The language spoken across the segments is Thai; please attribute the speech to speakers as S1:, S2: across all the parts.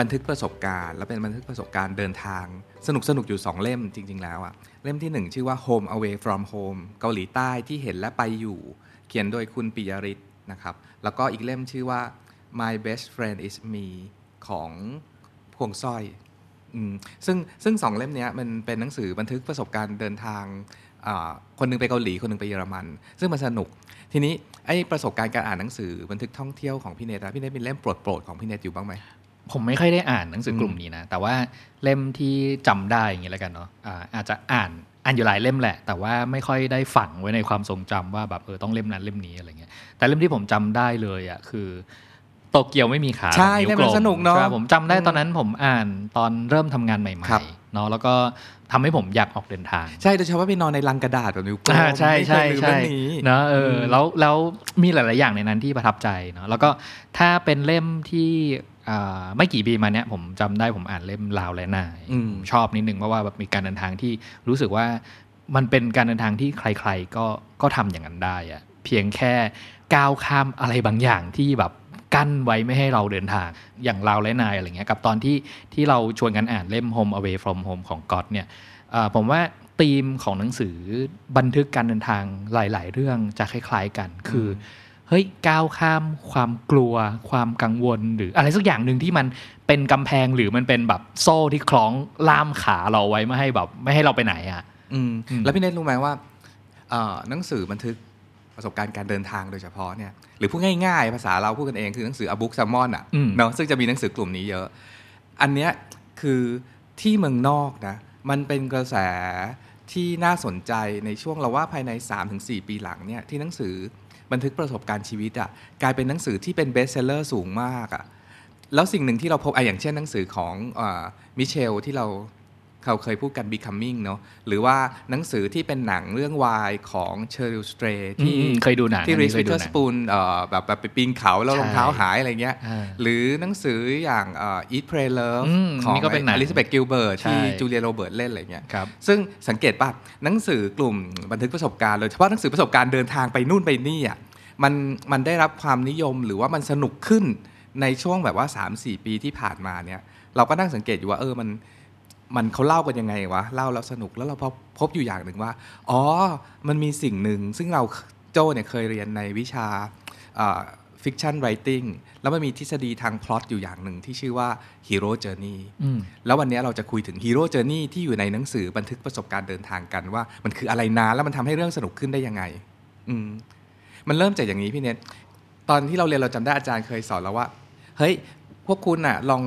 S1: บันทึกประสบการณ์ และเป็นบันทึกประสบการณ์เดินทาง สนุกสนุกอยู่ 2 เล่มจริง ๆ แล้วอะเล่มที่ 1 ชื่อว่า Home Away from Home เกาหลีใต้ที่เห็นและไปอยู่ เขียนโดยคุณปิยริศนะครับ แล้วก็อีกเล่มชื่อว่า My Best Friend Is Me ของพวงสร้อยอซึ่งซึ่งสองเล่มนี้มันเป็นหนังสือบันทึกประสบการณ์เดินทางคนหนึงไปเกาหลีคนหนึงไปเยอรมัน ซึ่งมันสนุก ทีนี้ไอ้ประสบการณ์การอ่านหนังสือบันทึกท่องเที่ยวของพี่เนตอะพี่เนตมีเล่มโปรดๆของพี่เนตอยู่บ้างไหม
S2: ผมไม่ค่อยได้อ่านหนังสือกลุ่มนี้นะ แต่ว่าเล่มที่จำได้อย่างนี้แล้วกันเนาะอ่าอาจจะอ่านอ่านอยู่หลายเล่มแหละ แต่ว่าไม่ค่อยได้ฝังไว้ในความทรงจำว่าแบบเออต้องเล่มนั้นเล่มนี้อะไรเงี้ยแต่เล่มที่ผมจำได้เลยอะคือโตเกียวไม่มีขา
S1: ใช่
S2: ของ
S1: เล่มนั้น
S2: วกล
S1: สนุกเนอะ
S2: ใช่ผมจำได้
S1: อืม
S2: ตอนนั้นผมอ่านตอนเริ่มทำงานใหม่
S1: ครับ
S2: ๆเนาะแล้วก็ทำให้ผมอยากออกเดินทาง
S1: ใช่โดยเฉพาะไปนอนในลังกระดาษแบบนิ้วโป้ง
S2: อ่าใช่
S1: ไม่เค
S2: ใช่
S1: ยลืม
S2: ใช่
S1: เรื่องนี้
S2: เนอะเอออ
S1: ม
S2: แล้วแล้วมีหลาย ๆ อย่างในนั้นที่ประทับใจเนาะแล้วก็ถ้าเป็นเล่มที่อ่า ไม่กี่ปีมาเนี้ยผมจำได้ผมอ่านเล่มลาวและนาย
S1: อืม
S2: ชอบนิดนึงเพราะว่าแบบมีการเดินทางที่รู้สึกว่ามันเป็นการเดินทางที่ใคร ๆ ก็ก็ทำอย่างนั้นได้อะเพียงแค่ก้าวข้ามอะไรบางอย่างที่แบบกั้นไว้ไม่ให้เราเดินทางอย่างลาวและนายอะไรเงี้ยกับตอนที่ที่เราชวนกันอ่านเล่ม Home Away from Home ของก๊อตเนี่ยเอ่อผมว่าธีมของหนังสือบันทึกการเดินทางหลาย ๆ เรื่องจะคล้าย ๆ กันคือ เฮ้ยก้าวข้ามความกลัว ความกังวลหรืออะไรสักอย่างหนึ่งที่มันเป็นกำแพงหรือมันเป็นแบบโซ่ที่คล้องล่ามขาเราไว้ไม่ให้แบบไม่ให้เราไปไหนอะ
S1: อืม
S2: อืม
S1: แล้วพี่เนตรู้ไหมว่าเอ่อหนังสือบันทึกประสบการณ์การเดินทางโดยเฉพาะเนี่ยหรือพูดง่ายๆ ภาษาเราพูดกันเองคือหนังสืออบุ๊กแซมมอนอะ
S2: อืม
S1: เนาะซึ่งจะมีหนังสือกลุ่มนี้เยอะ อันเนี้ยคือที่เมืองนอกนะมันเป็นกระแสที่น่าสนใจในช่วงเราว่าภายใน 3-4 ปีหลังเนี่ยที่หนังสือ บันทึกประสบการณ์ชีวิตอะกลายเป็นหนังสือที่เป็น bestseller สูงมากอะแล้วสิ่งหนึ่งที่เราพบอะอย่างเช่นหนังสือของมิเชลที่เรา เขาเคยพูดกัน becoming เนาะหรือว่าหนังสือที่เป็นหนังเรื่อง Wild ของเชอริลสเตรย์ดที่
S2: อืมเคยดูหนัง
S1: ที่
S2: อัน
S1: ริ
S2: นี้
S1: ส
S2: เค
S1: วิ
S2: ย
S1: เท
S2: ดู
S1: อร์
S2: หนั
S1: ส
S2: ง
S1: ปูนแบบแบบไปปีนเขาแล้ว
S2: ใช่
S1: รองเท้าหายอะไรเงี้ย
S2: อ่า
S1: หรือหนังสืออย่างเอ่อ Eat Pray Love
S2: อืม
S1: ของ
S2: นี่ก็เป็นหนัง
S1: อลิซาเบธกิลเบิร์ต
S2: ใช่
S1: ที่จูเลียโรเบิร์ตเล่นอะไรเงี้ย
S2: ครับ
S1: ซึ่งสังเกตป่ะหนังสือกลุ่มบันทึกประสบการณ์โดยเฉพาะหนังสือประสบการณ์เดินทางไปนู่นไปนี่อะมันมันได้รับความนิยมหรือว่ามันสนุกขึ้นในช่วงแบบว่า 3-4 ปีที่ผ่านมาเนี่ยเราก็นั่งสังเกตอยู่ว่าเออมัน มันเขาเล่ากันยังไงวะเล่าแล้วสนุกแล้วเราพบพบอยู่อย่างหนึ่งว่า อ๋อ มันมีสิ่งหนึ่ง ซึ่งเราโจเนี่ยเคยเรียนในวิชา fiction writing แล้วมันมีทฤษฎีทางพล็อตอยู่อย่างหนึ่งที่ชื่อว่า Hero Journey
S2: อืม
S1: แล้ววันนี้เราจะคุยถึง Hero Journey ที่อยู่ในหนังสือบันทึกประสบการณ์เดินทางกันว่า มันคืออะไรนะแล้วมันทำให้เรื่องสนุกขึ้นได้ยังไง อืมมันเริ่มจากอย่างนี้พี่เน็ตตอนที่เราเรียนเราจำได้อาจารย์เคยสอนเราว่า เฮ้ย พวกคุณน่ะลอง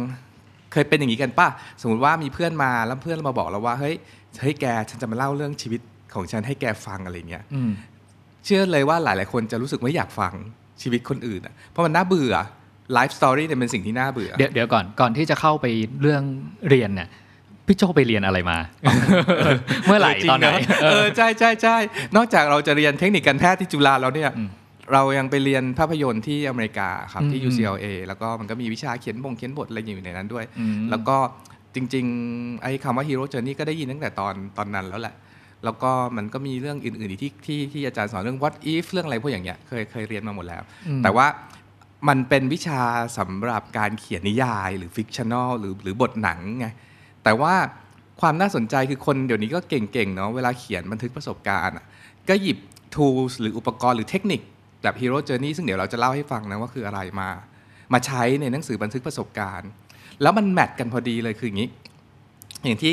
S1: เคยเป็นอย่างนี้กันป่ะสมมติว่ามีเพื่อนมาแล้วเพื่อนมาบอกเราว่าเฮ้ยเฮ้ยแกฉันจะมาเล่าเรื่องชีวิตของฉันให้แกฟังอะไรเงี้ย
S2: อืม
S1: เชื่อเลยว่าหลาย ๆ คนจะรู้สึกไม่อยากฟังชีวิตคนอื่นอะเพราะมันน่าเบื่อ life story เนี่ยเป็นสิ่งที่น่าเบื่อ
S2: เดี๋ยวเดี๋ยวก่อนก่อนที่จะเข้าไปเรื่องเรียนเนี่ยพี่โจไปเรียนอะไรมา เมื่อไหร่
S1: จริง
S2: ตอนไหน
S1: นะเออใช่ใช่ใช่นอกจากเราจะเรียนเทคนิคการแพทย์ที่จุฬาแล้วเนี่ย
S2: อืม
S1: เรายังไปเรียนภาพยนตร์ที่อเมริกาครับที่
S2: อืม
S1: UCLA แล้วก็มันก็มีวิชาเขียนบงเขียนบทอะไรอยู่ในนั้นด้วย
S2: อืม
S1: แล้วก็จริงๆไอ้คำว่า Hero Journey ก็ได้ยินตั้งแต่ตอนตอนนั้นแล้วแหละ แล้วก็มันก็มีเรื่องอื่นๆอีกที่ที่ที่อาจารย์สอนเรื่อง what if เรื่องอะไรพวกอย่างเงี้ยเคยเคยเรียนมาหมดแล้ว
S2: อืม
S1: แต่ว่ามันเป็นวิชาสำหรับการเขียนนิยายหรือฟิกชัน a ลหรือหรือบทหนังไงแต่ว่าความน่าสนใจคือคนเดี๋ยวนี้ก็เก่งๆเนาะเวลาเขียนบันทึกประสบการณ์อะก็หยิบ tools หรืออุปกรณ์หรือเทคนิค แบบ Hero Journey ซึ่งเดี๋ยวเราจะเล่าให้ฟังนะว่าคืออะไรมา มาใช้ในหนังสือบันทึกประสบการณ์ แล้วมันแมทกันพอดีเลยคืออย่างนี้ อย่างที่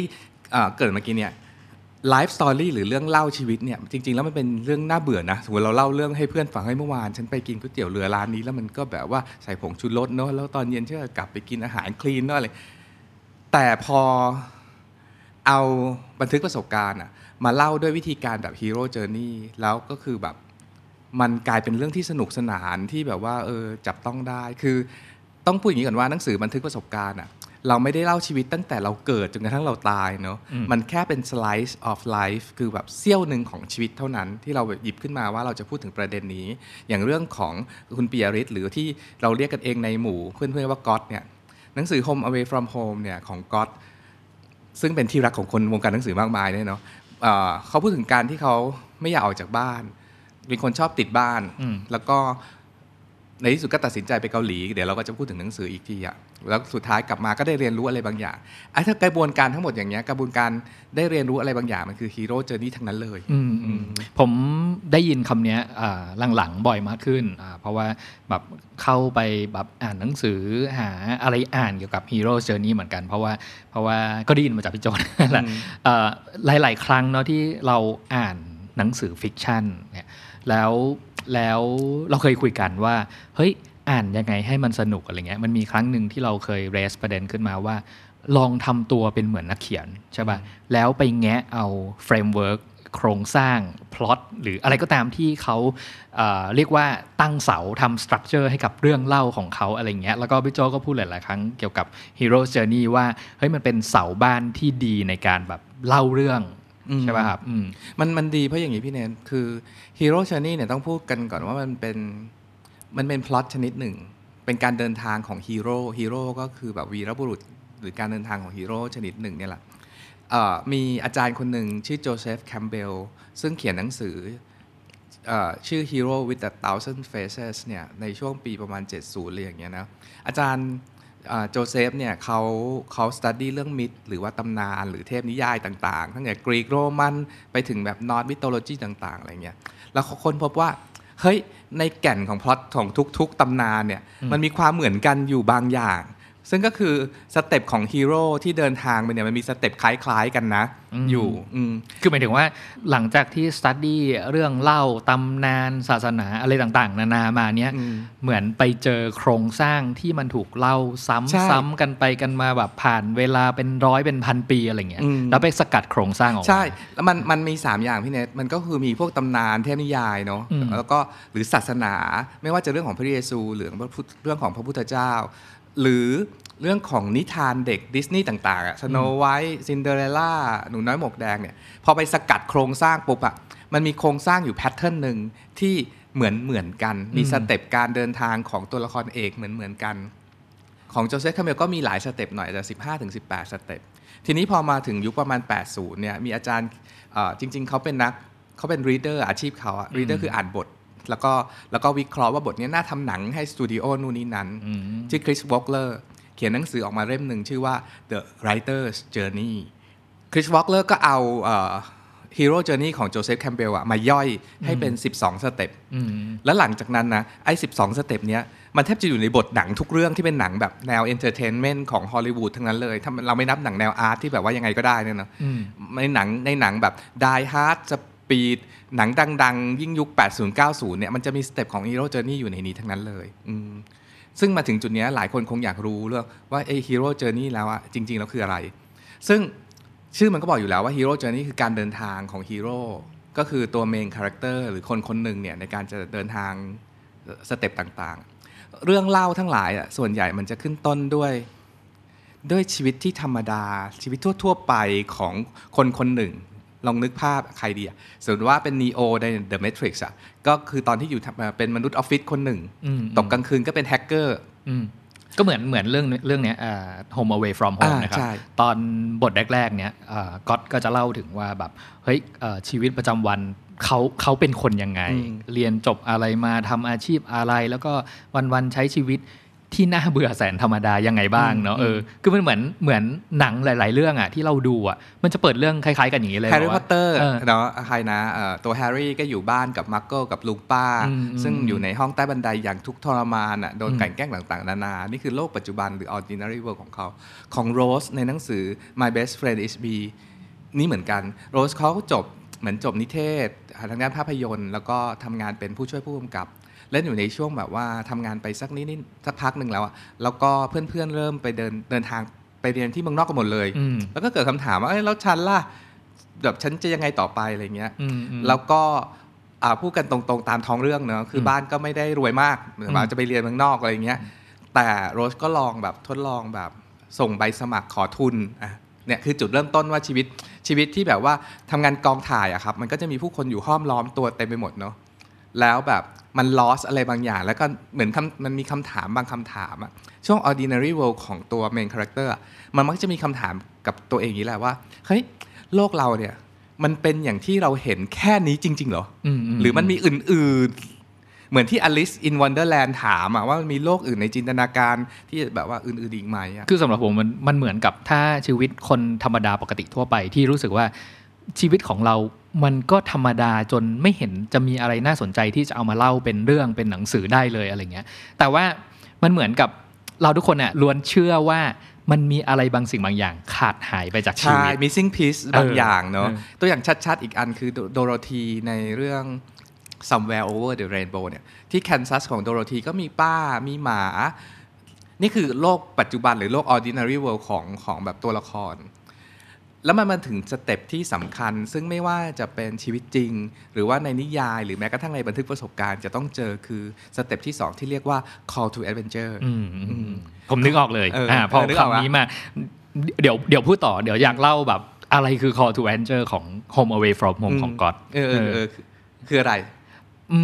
S1: เกิดเมื่อกี้เนี่ยไลฟ์สตอรี่หรือเรื่องเล่าชีวิตเนี่ยจริง ๆ แล้วมันเป็นเรื่องน่าเบื่อนะสมมติเราเล่าเรื่องให้เพื่อนฟังให้เมื่อวาน ฉันไปกินก๋วยเตี๋ยวเรือร้านนี้แล้วมันก็แบบว่าใส่ผงชูรสเนาะแล้วตอนเย็นฉันก็กลับไปกินอาหารคลีนเนาะอะไรแต่พอเอาบันทึกประสบการณ์อะมาเล่าด้วยวิธีการแบบฮีโร่เจอร์นี่แล้วก็คือแบบ มันกลายเป็นเรื่องที่สนุกสนานที่แบบว่าเออจับต้องได้คือต้องพูดอย่างนี้ก่อนว่าหนังสือบันทึกประสบการณ์อะเราไม่ได้เล่าชีวิตตั้งแต่เราเกิดจนกระทั่งเราตายเนาะ
S2: อืม
S1: มันแค่เป็น slice of life คือแบบเสี้ยวหนึ่งของชีวิตเท่านั้น ที่เราหยิบขึ้นมาว่าเราจะพูดถึงประเด็นนี้ อย่างเรื่องของคุณปิยริศหรือที่เราเรียกกันเองในหมู่เพื่อนๆว่าก๊อตเนี่ยหนังสือ Home Away from Home เนี่ยของก๊อตซึ่งเป็นที่รักของคนวงการหนังสือมากมายเนี่ยเนาะเอ่อเขาพูดถึงการที่เขาไม่อยากออกจากบ้าน เป็นคนชอบติดบ้าน
S2: อืม
S1: แล้วก็ในที่สุดก็ตัดสินใจไปเกาหลี เดี๋ยวเราก็จะพูดถึงหนังสืออีกทีอะแล้วสุดท้ายกลับมาก็ได้เรียนรู้อะไรบางอย่างไอ้ถ้ากระบวนการทั้งหมดอย่างเงี้ยกระบวนการได้เรียนรู้อะไรบางอย่างมันคือฮีโร่เจอร์นี่ทั้งนั้นเลย
S2: อืมอืมผมได้ยินคำเนี้ยอ่าหลังๆบ่อยมากขึ้นอ่าเพราะว่าแบบเข้าไปแบบอ่านหนังสือหาอะไรอ่านเกี่ยวกับ Hero Journey เหมือนกัน เพราะว่าเพราะว่าก็ได้ยินมาจากพี่โจนั่นแหละ
S1: อืม
S2: เอ่อหลายๆ ครั้งเนาะที่เราอ่านหนังสือ fiction เนี่ย แล้วแล้วเราเคยคุยกันว่า เฮ้ยอ่านยังไงให้มันสนุกอะไรเงี้ยมันมีครั้งหนึ่งที่เราเคย raise ประเด็นขึ้นมาว่า ลองทำตัวเป็นเหมือนนักเขียนใช่ป่ะแล้วไปแงะเอา framework โครงสร้างพล็อตหรืออะไรก็ตามที่เขาเอ่อเรียกว่าตั้งเสาทำ structure ให้กับเรื่องเล่าของเขาอะไรเงี้ยแล้วก็พี่โจก็พูดหลาย ๆ ครั้งเกี่ยวกับ Hero Journey ว่าเฮ้ยมันเป็นเสาบ้านที่ดีในการแบบเล่าเรื่อง
S1: อืม
S2: ใช่ป่ะครับอืม
S1: มันมันดีเพราะอย่างนี้พี่เน็ตคือฮีโร่ช r นี่เนี่ยต้องพูดกันก่อนว่ามันเป็นมันเป็นพล็อตชนิดหนึ่ง เป็นการเดินทางของฮีโร่ฮีโร่ก็คือแบบวีรบุรุษ หรือการเดินทางของฮีโร่ชนิดหนึ่งเนี่ยแหละเอ่อมีอาจารย์คนหนึ่งชื่อโจเซฟแคมเบลซึ่งเขียนหนังสือเออชื่อ Hero with a Thousand Faces เนี่ยในช่วงปีประมาณ 70เลยอย่างเงี้ยนะอาจารย์เอ่อ โจเซฟเนี่ยเขาเขา study เรื่อง myth หรือว่าตำนานหรือเทพนิยายต่างๆตั้งแต่กรีกโรมันไปถึงแบบนอร์ m มิ t โ o โลจีต่างๆอะไรเงี้ยแล้วเขาค้นพบว่าเฮ้ยในแก่นของพล็อตของทุก ๆตำนานเนี่ยมันมีความเหมือนกันอยู่บางอย่าง ซึ่งก็คือสเต็ปของฮีโร่ที่เดินทางไปเนี่ยมันมี step คล้ายๆกันนะ
S2: อืม
S1: อยู่อืม
S2: คือหมายถึงว่าหลังจากที่ study เรื่องเล่าตำนานศาสนาอะไรต่างๆ นานามาเนี้ย
S1: อืม
S2: เหมือนไปเจอโครงสร้างที่มันถูกเล่าซ้ำ
S1: ใช่
S2: ซ้ำกันไปกันมาแบบผ่านเวลาเป็นร้อยเป็นพันปีอะไรเงี้ย
S1: อืม
S2: แล้วไปสกัดโครงสร้างออกมา
S1: ใช่แล้วมันมันมี 3 อย่างพี่เน็ตมันก็คือมีพวกตำนานเทพนิยายเนาะ
S2: อืม
S1: แล้วก็หรือศาสนาไม่ว่าจะเรื่องของพระเยซูหรือเรื่องของพระพุทธเจ้า หรือเรื่องของนิทานเด็กดิสนีย์ต่างๆอะสโนไวท์ซินเดอเรลล่าหนูน้อยหมวกแดงเนี่ยพอไปสกัดโครงสร้างปุ๊บอะมันมีโครงสร้างอยู่ pattern หนึ่งที่เหมือนเหมือนกัน มี
S2: อืม
S1: step การเดินทางของตัวละครเอกเหมือนเหมือนกัน ของโจเซฟแคมเบลก็มีหลาย step หน่อยแต่ 15ถึง18 step ทีนี้พอมาถึงยุคประมาณ 80เนี่ยมีอาจารย์เอ่อจริง ๆเขาเป็นนักเขาเป็น reader อาชีพเขาอะ reader คืออ่านบท แล้วก็แล้วก็วิเคราะห์ว่าบทเนี้ยน่าทำหนังให้สตูดิโอนู่นนี่นั้น
S2: อืม
S1: ชื่อคริสโวเกลอร์เขียนหนังสือออกมาเล่มหนึ่งชื่อว่า The Writer's Journey คริสโวเกลอร์ก็เอา Hero Journey ของโจเซฟแคมเบลอะมาย่อยให้เป็น 12 step
S2: อืม
S1: แล้วหลังจากนั้นนะไอ้ 12 step เนี้ยมันแทบจะอยู่ในบทหนังทุกเรื่องที่เป็นหนังแบบแนว entertainment ของฮอลลีวูดทั้งนั้นเลยถ้าเราไม่นับหนังแนว art ที่แบบว่ายังไงก็ได้เนี่ยเนอะ
S2: อืม
S1: ในหนังในหนังแบบ Die Hard หนังดัง ๆ ยิ่งยุค 80 90 เนี่ยมันจะมี step ของ Hero Journey อยู่ในนี้ทั้งนั้นเลยซึ่งมาถึงจุดนี้หลายคนคงอยากรู้เรื่องว่าไอ้ Hero Journey แล้วอะจริง ๆ แล้วคืออะไร ซึ่งชื่อมันก็บอกอยู่แล้วว่า Hero Journey คือการเดินทางของฮีโร่ก็คือตัว main character หรือคนคนหนึ่งเนี่ยในการจะเดินทาง step ต่างๆ เรื่องเล่าทั้งหลายอะส่วนใหญ่มันจะขึ้นต้นด้วยด้วยชีวิตที่ธรรมดาชีวิตทั่ว ๆ ไปของคนคนหนึ่ง ลองนึกภาพใครดีอะสมมติว่าเป็นนีโอใน The Matrix อะก็คือตอนที่อยู่ทำเป็นมนุษย์ออฟฟิศคนหนึ่ง
S2: อืม
S1: ตกกลางคืนก็เป็นแฮกเกอร์
S2: อืมก็เหมือนเหมือนเรื่องเรื่องเนี้ยอ่า Home Away from Home
S1: อ่า
S2: นะครับ
S1: ใช่
S2: ตอนบทแรกๆเนี้ยอ่าก็อตก็จะเล่าถึงว่าแบบเฮ้ยเอ่อชีวิตประจำวันเขาเขาเป็นคนยังไง
S1: อืม
S2: เรียนจบอะไรมาทำอาชีพอะไร แล้วก็วันๆใช้ชีวิต ที่น่าเบื่อแสนธรรมดายังไงบ้างเนาะเออคือมันเหมือนเหมือนหนังหลาย ๆ เรื่องอะที่เราดูอะมันจะเปิดเรื่องคล้าย ๆ กันอย่างนี้เลย
S1: แฮร์รี่
S2: บก
S1: พอ
S2: ว่า
S1: ตเตอร์
S2: เออ
S1: เนาะใครนะเอ่อตัวแฮร์รี่ก็อยู่บ้านกับมักเกิ้ลกับลุงป้า
S2: อืม
S1: ซึ่ง
S2: อืม
S1: อยู่ในห้องใต้บันไดอย่างทุกข์ทรมานอะโดน
S2: อืม
S1: กลั่นแกล้งต่างๆ นานา นี่คือโลกปัจจุบันหรือ ordinary world ของเขาของโรสในหนังสือ My Best Friend is Me นี่เหมือนกันโรสเขาจบเหมือนจบนิเทศทางด้านภาพยนตร์ แล้วก็ทำงานเป็นผู้ช่วยผู้กำกับ เล่นอยู่ในช่วงแบบว่าทำงานไปสักนิดๆสักพักหนึ่งแล้วอะแล้วก็เพื่อนๆเริ่มไปเดินเดินทางไปเรียนที่เมืองนอกกันหมดเลย
S2: อืม
S1: แล้วก็เกิดคำถามว่าเอ้ยแล้วฉันล่ะแบบฉันจะยังไงต่อไปอะไรเงี้ย
S2: อืมอืม
S1: แล้วก็อ่าพูดกันตรงๆตามท้องเรื่องเนอะคืออ
S2: ม
S1: บ้านก็ไม่ได้รวยมากหรือว่า
S2: อืม
S1: จะไปเรียนเมืองนอกอะไรเงี้ยแต่โรสก็ลองแบบทดลองแบบส่งใบสมัครขอทุนอะเนี่ยคือจุดเริ่มต้นว่าชีวิตชีวิตที่แบบว่าทำงานกองถ่ายอะครับมันก็จะมีผู้คนอยู่ห้อมล้อมตัวเต็มไปหมดเนาะ แล้วแบบมัน loss อะไรบางอย่าง แล้วก็เหมือนคำมันมีคำถามบางคำถามอะช่วง ordinary world ของตัว main character อะมันมักจะมีคำถามกับตัวเองอย่างนี้แหละว่า เฮ้ย โลกเราเนี่ย มันเป็นอย่างที่เราเห็นแค่นี้จริง ๆ เหรอ
S2: อืมอืม
S1: หรือมันมีอื่น ๆ เหมือนที่ Alice in Wonderland ถามอะว่ามันมีโลกอื่นในจินตนาการที่แบบว่าอื่น ๆ อีกไหมอะ
S2: คือสำหรับผมมันมันเหมือนกับถ้าชีวิตคนธรรมดาปกติทั่วไปที่รู้สึกว่าชีวิตของเรา มันก็ธรรมดาจนไม่เห็นจะมีอะไรน่าสนใจที่จะเอามาเล่าเป็นเรื่องเป็นหนังสือได้เลยอะไรเงี้ย แต่ว่ามันเหมือนกับเราทุกคนเนี่ยล้วนเชื่อว่ามันมีอะไรบางสิ่งบางอย่างขาดหายไปจากชี
S1: ใช่
S2: วิต
S1: missing piece บางอย่างเนาะ
S2: เออ
S1: ตัวอย่างชัดๆ อีกอันคือโดโรธีในเรื่อง somewhere over the rainbow เนี่ยที่แคนซัสของโดโรธีก็มีป้ามีหมา นี่คือโลกปัจจุบันหรือโลก ordinary world ของของแบบตัวละคร แล้วมันมาถึง step ที่สำคัญ ซึ่งไม่ว่าจะเป็นชีวิตจริง หรือว่าในนิยาย หรือแม้กระทั่งในบันทึกประสบการณ์จะต้องเจอคือ stepที่ 2 ที่เรียกว่า call to adventure
S2: อืมอืมอืมผมนึกออกเลย
S1: เอออ่
S2: อ่าพอ
S1: เออนึกออก
S2: คำนี้มาเดี๋ยวเดี๋ยวพูดต่อเดี๋ยวอยากเล่าแบบอะไรคือ call to adventure ของ home away from home ของก๊อต
S1: เออเออเออคือคืออะไร
S2: อื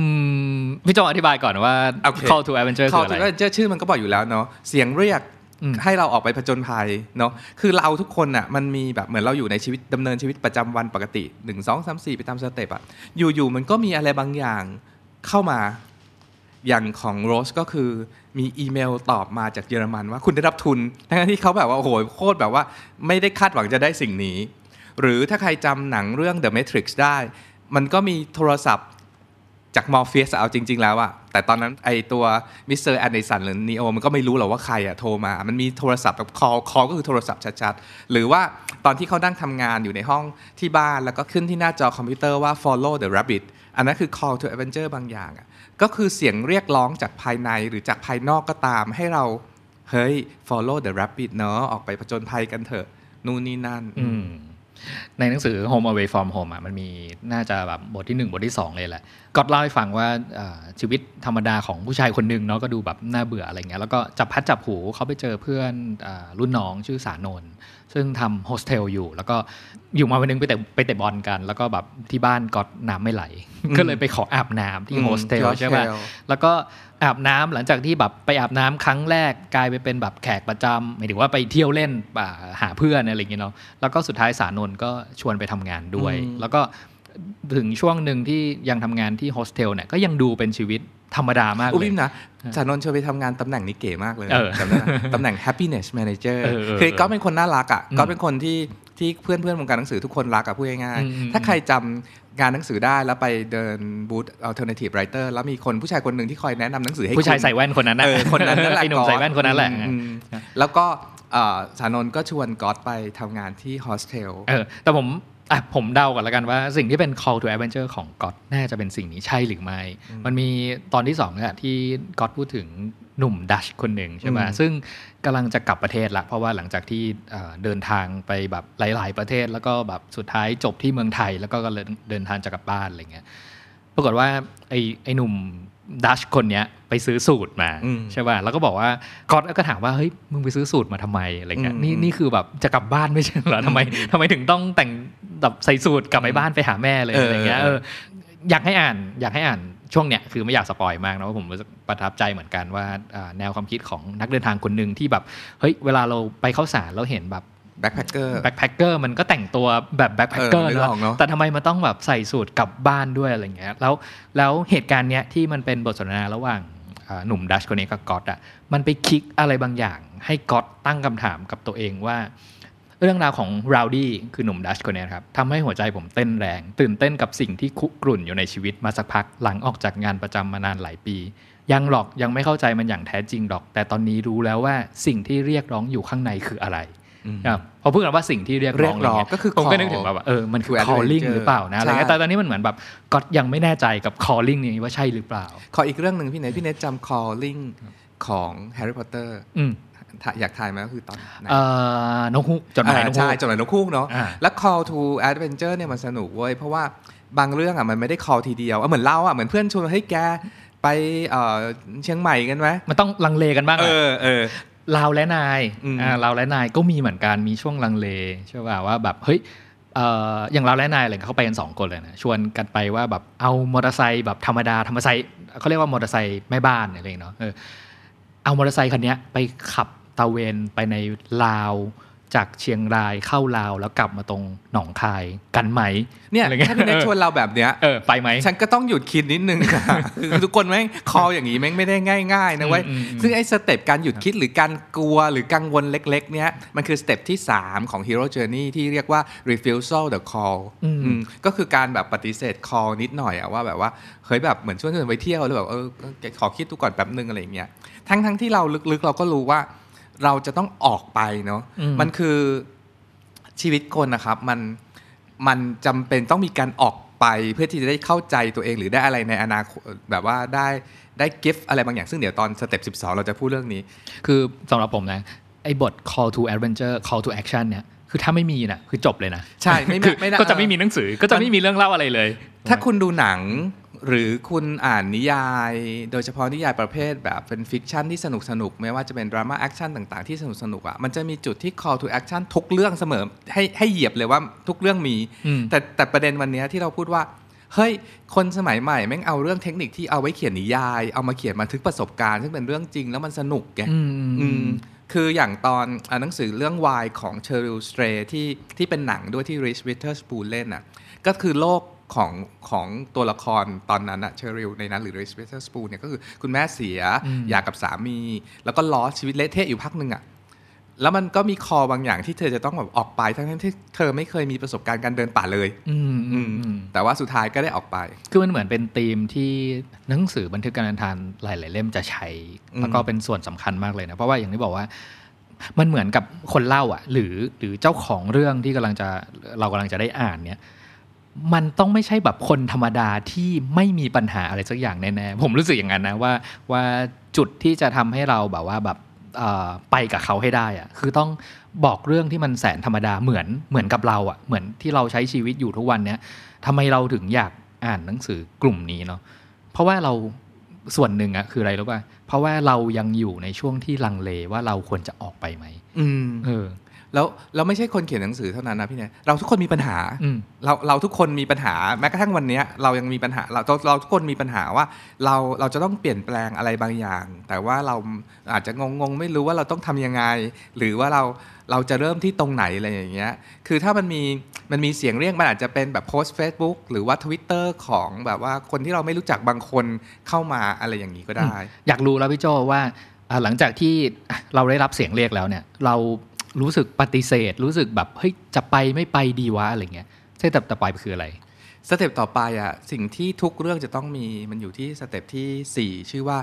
S2: มพี่จงอธิบายก่อนว่า
S1: โอเค
S2: call to adventure คือ
S1: call
S2: อะไร
S1: to adventure ชื่อมันก็บอกอยู่แล้วเนาะเสียงเรียก
S2: อืม
S1: ให้เราออกไปผจญภัยเนาะคือเราทุกคนอะมันมีแบบเหมือนเราอยู่ในชีวิตดำเนินชีวิตประจำวันปกติ 1 2 3 4 ไปตาม step อะอยู่ๆมันก็มีอะไรบางอย่างเข้ามาอย่างของโรสก็คือมีอีเมลตอบมาจากเยอรมันว่าคุณได้รับทุน ทั้งที่เขาแบบว่าโอ้โหโคตรแบบว่าไม่ได้คาดหวังจะได้สิ่งนี้ หรือถ้าใครจำหนังเรื่อง The Matrix ได้ มันก็มีโทรศัพท์ จากมอร์เฟียสเอาจริง ๆ แล้วอะแต่ตอนนั้นไอตัวมิสเตอร์แอนเดสันหรือนีโอมันก็ไม่รู้หรอกว่าใครอะโทรมา มันมีโทรศัพท์แบบคอคอก็คือโทรศัพท์ชัดๆ หรือว่าตอนที่เขานั่งทำงานอยู่ในห้องที่บ้านแล้วก็ขึ้นที่หน้าจอคอมพิวเตอร์ว่า follow the rabbit อันนั้นคือ call to adventure บางอย่างอะก็คือเสียงเรียกร้องจากภายในหรือจากภายนอกก็ตามให้เราเฮ้ย follow the rabbit เนาะออกไปผจญภัยกันเถอะนู่นนี่นั่น
S2: อื ในหนังสือ Home Away from Home อะมันมีน่าจะแบบบทที่ 1 บทที่ 2 เลยแหละก็เล่าให้ฟังว่าชีวิตธรรมดาของผู้ชายคนหนึ่งเนาะก็ดูแบบน่าเบื่ออะไรเงี้ยแล้วก็จับพลัดจับผลูเขาไปเจอเพื่อนอรุ่นน้องชื่อสานนท์ ซึ่งทำโฮสเทลอยู่ แล้วก็อยู่มาวันหนึงไปเตะไปเตะบอลกัน แล้วก็แบบที่บ้านก็น้ำไม่ไหล ก็เลยไปขออาบน้ำที่
S1: อืม
S2: โฮสเทล
S1: ที่
S2: ใช่ป่ะ
S1: hostel
S2: แล้วก็อาบน้ำหลังจากที่แบบไปอาบน้ำครั้งแรกกลายไปเป็นแบบแขกประจำหมายถึงว่าไปเที่ยวเล่นป่าหาเพื่อนอะไรอย่างเงี้ยเนาะแล้วก็สุดท้ายสานนท์ก็ชวนไปทำงานด้วย
S1: อืม
S2: แล้วก็ถึงช่วงหนึ่งที่ยังทำงานที่โฮสเทลเนี่ยก็ยังดูเป็นชีวิต ธรรมดามาก
S1: อุ้
S2: เลยย
S1: นะสานนท์ชวนไปทำงานตำแหน่งนี้เก๋มากเลย
S2: เออ
S1: จำได้ไหมตำแหน่ง happiness manager
S2: เออเออ
S1: คือก็เป็นคนน่ารักอะ
S2: อืม
S1: ก็เป็นคนที่ที่เพื่อนเพื่อนวงการหนังสือทุกคนรักอะพูดง่าย
S2: อืมอืม
S1: ๆถ้าใครจำงานหนังสือได้แล้วไปเดินบูธ alternative writer แล้วมีคนผู้ชายคนหนึ่งที่คอยแนะนำหนังสือให้
S2: ผู้ชาย
S1: คุณ
S2: ใส่แว่นคนนั้นนะ
S1: เออคนนั้นนั่นแหละ
S2: ไอ้หนุ่มใส่แว่นคนนั้นแหละ
S1: อืมอืมแล้วก็เอ่อสานนท์ก็ชวนก๊อตไปทำงานที่โฮสเทล
S2: เออแต่ผม อะผมเดาก่อนแล้วกันว่าสิ่งที่เป็น call to adventure ของก๊อตน่าจะเป็นสิ่งนี้ใช่หรือไม่ มันมีตอนที่สองเนี่ยที่ก๊อตพูดถึงหนุ่มดัชคนหนึ่งใช่ไหม
S1: อืม
S2: ซึ่งกำลังจะกลับประเทศละเพราะว่าหลังจากที่เอ่อเดินทางไปแบบหลาย ๆ ประเทศ แล้วก็แบบสุดท้ายจบที่เมืองไทย แล้วก็ก็เลยเดินทางจะกลับบ้านอะไรเงี้ยปรากฏว่าไอ้ไอ้หนุ่ม ดัชคนเนี้ยไปซื้อสูตรมา
S1: อืม
S2: ใช่ป่ะแล้วก็บอกว่าก๊อตก็ถามว่าเฮ้ยมึงไปซื้อสูตรมาทำไมอะไรเงี้ย
S1: อืม
S2: นี่นี่คือแบบจะกลับบ้านไม่ใช่เหรอทำไมทำไมถึงต้องแต่งแบบใส่สูตรกลับไปบ้านไปหาแม่เลย
S1: เอออ
S2: อะไรเงี้ยเอออยากให้อ่านอยากให้อ่านช่วงเนี้ยคือไม่อยากสปอยมากนะว่าผมรู้สึกประทับใจเหมือนกันว่าอ่าแนวความคิดของนักเดินทางคนหนึ่งที่แบบเฮ้ยเวลาเราไปข้าวสารเราเห็นแบบ backpacker backpacker มันก็แต่งตัวแบบ backpacker เอ
S1: อนึกออกเนอะ
S2: แต่ทำไมมันต้องแบบใส่สูทกลับบ้านด้วยอะไรเงี้ยแล้วแล้วเหตุการณ์เนี้ยที่มันเป็นบทสนทนาระหว่างอ่าหนุ่มดัชคนนี้กับก๊อตอะมันไปคลิกอะไรบางอย่างให้ก๊อตตั้งคำถามกับตัวเองว่า เรื่องราวของราวดี้คือหนุ่มดัชคนเนี้ยครับทำให้หัวใจผมเต้นแรง ตื่นเต้นกับสิ่งที่คุกรุ่นอยู่ในชีวิตมาสักพักหลังออกจากงานประจำมานานหลายปี ยังหรอกยังไม่เข้าใจมันอย่างแท้จริงหรอก แต่ตอนนี้รู้แล้วว่าสิ่งที่เรียกร้องอยู่ข้างในคืออะไร
S1: อืม
S2: ครับ พอพูดกันว่าสิ่งที่เรียกร้อง
S1: เรียกร้องะ
S2: ไงี้ย
S1: ก็คือ
S2: ผมก็
S1: call
S2: นึกถึงแบบว่าเออมันคือ
S1: to
S2: calling
S1: adventure
S2: หรือเปล่านะอะไรเงี้ย
S1: ใช่
S2: แต่ตอนนี้มันเหมือนแบบก็ยังไม่แน่ใจกับ calling นี้ว่าใช่หรือเปล่า
S1: ขออีกเรื่องหนึ่งพี่เนทพี่เนทจำ calling ของ Harry Potter
S2: อืม
S1: ถ้าอยากทายไหมก็คือตอนไหน
S2: เอ่อนกฮูกจดหมายนกฮู
S1: ใช่
S2: ก
S1: จดหมายนกฮูกเนาะ
S2: อ่า
S1: แล้ว call to adventure เนี่ยมันสนุกเว้ยเพราะว่าบางเรื่องอะมันไม่ได้ call ทีเดียวเอาเหมือนเล่าอะเหมือนเพื่อนชวนให้ยแกไปเอ่อเชียงใหม่กันไหม
S2: มันต้องลังเลกันบ้าง
S1: เอ
S2: แหละ
S1: อเออ
S2: ลาวและนาย
S1: อืม
S2: อ่าลาวและนายก็มีเหมือนกันมีช่วงลังเลใช่ป่ะว่าแบบเฮ้ยเอ่ออย่างลาวและนายอะไรเขาไปกันสองคนเลยนะชวนกันไปว่าแบบเอามอเตอร์ไซค์แบบธรรมดาธรรมไซค์เขาเรียกว่ามอเตอร์ไซค์แม่บ้านอะไรอย่างเงี้ยเนาะเออเอามอเตอร์ไซค์คันเนี้ยไปขับตระเวนไปในลาว จากเชียงรายเข้าลาวแล้วกลับมาตรงหนองคายกันไหม
S1: เนี่ย
S2: อะไรเงี้ย
S1: ถ้าพี่เน็ตชวนเราแบบเนี้ย
S2: เออไปไหม
S1: ฉันก็ต้องหยุดคิดนิดนึงอะคือทุกคนแม่ง call อย่างนี้แม่งไม่ได้ง่ายๆนะเว้ย
S2: อืมอืม
S1: ซึ่งไอ้ step การหยุดคิดหรือการกลัวหรือกังวลเล็กๆเนี้ยมันคือ step ที่ 3 ของ Hero Journey ที่เรียกว่า refusal the call
S2: อืม
S1: อืมก็คือการแบบปฏิเสธ call นิดหน่อยอะว่าแบบว่าเฮ้ยแบบเหมือนชวนคนไปเที่ยวแล้วแบบเออขอคิดดูก่อนแป๊บนึงอะไรอย่างเงี้ยทั้งทั้งที่เราลึกๆเราก็รู้ว่า เราจะต้องออกไปเนาะ
S2: อืม
S1: มันคือชีวิตคนนะครับมันมันจำเป็นต้องมีการออกไปเพื่อที่จะได้เข้าใจตัวเองหรือได้อะไรในอนาคตแบบว่าได้ได้กิฟต์อะไรบางอย่างซึ่งเดี๋ยวตอนสเต็ป12 เราจะพูดเรื่องนี้
S2: คือสำหรับผมนะไอ้บท call to adventure call to action เนี่ยคือถ้าไม่มีนะคือจบเลยนะ
S1: ใช่ไม่
S2: คือ
S1: ไม่ได้
S2: ก็จะไม่มีหนังสือก็จะไม่มีเรื่องเล่าอะไรเลย
S1: ถ้าคุณดูหนัง หรือคุณอ่านนิยาย โดยเฉพาะนิยายประเภทแบบเป็น fiction ที่สนุกสนุกไม่ว่าจะเป็นดราม่า action ต่างๆที่สนุกสนุกอะมันจะมีจุดที่ call to action ทุกเรื่องเสมอให้ให้เหยียบเลยว่าทุกเรื่องมี
S2: อืม
S1: แต่แต่ประเด็นวันเนี้ยที่เราพูดว่าเฮ้ย คนสมัยใหม่แม่งเอาเรื่องเทคนิคที่เอาไว้เขียนนิยาย เอามาเขียนบันทึกประสบการณ์ ซึ่งเป็นเรื่องจริงแล้วมันสนุกแก
S2: อืม
S1: อืมคืออย่างตอนอ่านหนังสือเรื่อง Why ของเชอริลสเตรที่ที่เป็นหนังด้วยที่ Reese Witherspoon เล่นอะก็คือโลก ของของตัวละครตอนนั้นอะเชอริลในนั้นหรือ Reese Witherspoon เนี่ยก็คือคุณแม่เสียหย่ากับสามี แล้วก็ล้อชีวิตเละเทะอยู่พักหนึ่งอะแล้วมันก็มีคอบางอย่างที่เธอจะต้องแบบออกไปทั้งๆที่เธอไม่เคยมีประสบการณ์การเดินป่าเลย
S2: อืมอื
S1: อื
S2: ม
S1: ม
S2: อืม
S1: แต่ว่าสุดท้ายก็ได้ออกไป
S2: คือมันเหมือนเป็นธีมที่หนังสือบันทึกการเดินทางหลาย ๆ เล่มจะใช้
S1: อืม
S2: แล้วก็เป็นส่วนสำคัญมากเลยนะ เพราะว่าอย่างที่บอกว่า มันเหมือนกับคนเล่าอะ หรือหรือเจ้าของเรื่องที่กำลังจะเรากำลังจะได้อ่านเนี่ย มันต้องไม่ใช่แบบคนธรรมดาที่ไม่มีปัญหาอะไรสักอย่างแน่ๆผมรู้สึกอย่างนั้นนะว่าว่าจุดที่จะทำให้เราแบบว่าแบบเอ่อไปกับเขาให้ได้อะคือต้องบอกเรื่องที่มันแสนธรรมดาเหมือนเหมือนกับเราอะเหมือนที่เราใช้ชีวิตอยู่ทุกวันเนี้ยทำไมเราถึงอยากอ่านหนังสือกลุ่มนี้เนาะเพราะว่าเราส่วนหนึ่งอะคืออะไรรู้ป่ะเพราะว่าเรายังอยู่ในช่วงที่ลังเลว่าเราควรจะออกไปไหม
S1: อืม
S2: เออ
S1: แล้วเราไม่ใช่คนเขียนหนังสือเท่านั้นนะพี่เนี่ยเราทุกคนมีปัญหา
S2: อืม
S1: เราเราทุกคนมีปัญหาแม้กระทั่งวันเนี้ยเรายังมีปัญหาเราเราเราทุกคนมีปัญหาว่า เราเราจะต้องเปลี่ยนแปลงอะไรบางอย่าง แต่ว่าเราอาจจะงงงๆไม่รู้ว่าเราต้องทำยังไง หรือว่าเราเราจะเริ่มที่ตรงไหนอะไรอย่างเงี้ยคือถ้ามันมีมันมีเสียงเรียกมันอาจจะเป็นแบบโพสต์ Facebook หรือว่า Twitter ของแบบว่าคนที่เราไม่รู้จักบางคนเข้ามาอะไรอย่างนี้ก็ได้
S2: อยากรู้แล้วพี่โจว่าอ่าหลังจากที่อะเราได้รับเสียงเรียกแล้วเนี่ยเรา รู้สึกปฏิเสธ รู้สึกแบบเฮ้ยจะไปไม่ไปดีวะอะไรเงี้ยใช่แต่แต่ไปคืออะไร
S1: สเต็ปต่อไปอะสิ่งที่ทุกเรื่องจะต้องมีมันอยู่ที่สเต็ปทีสี่4 ชื่อว่า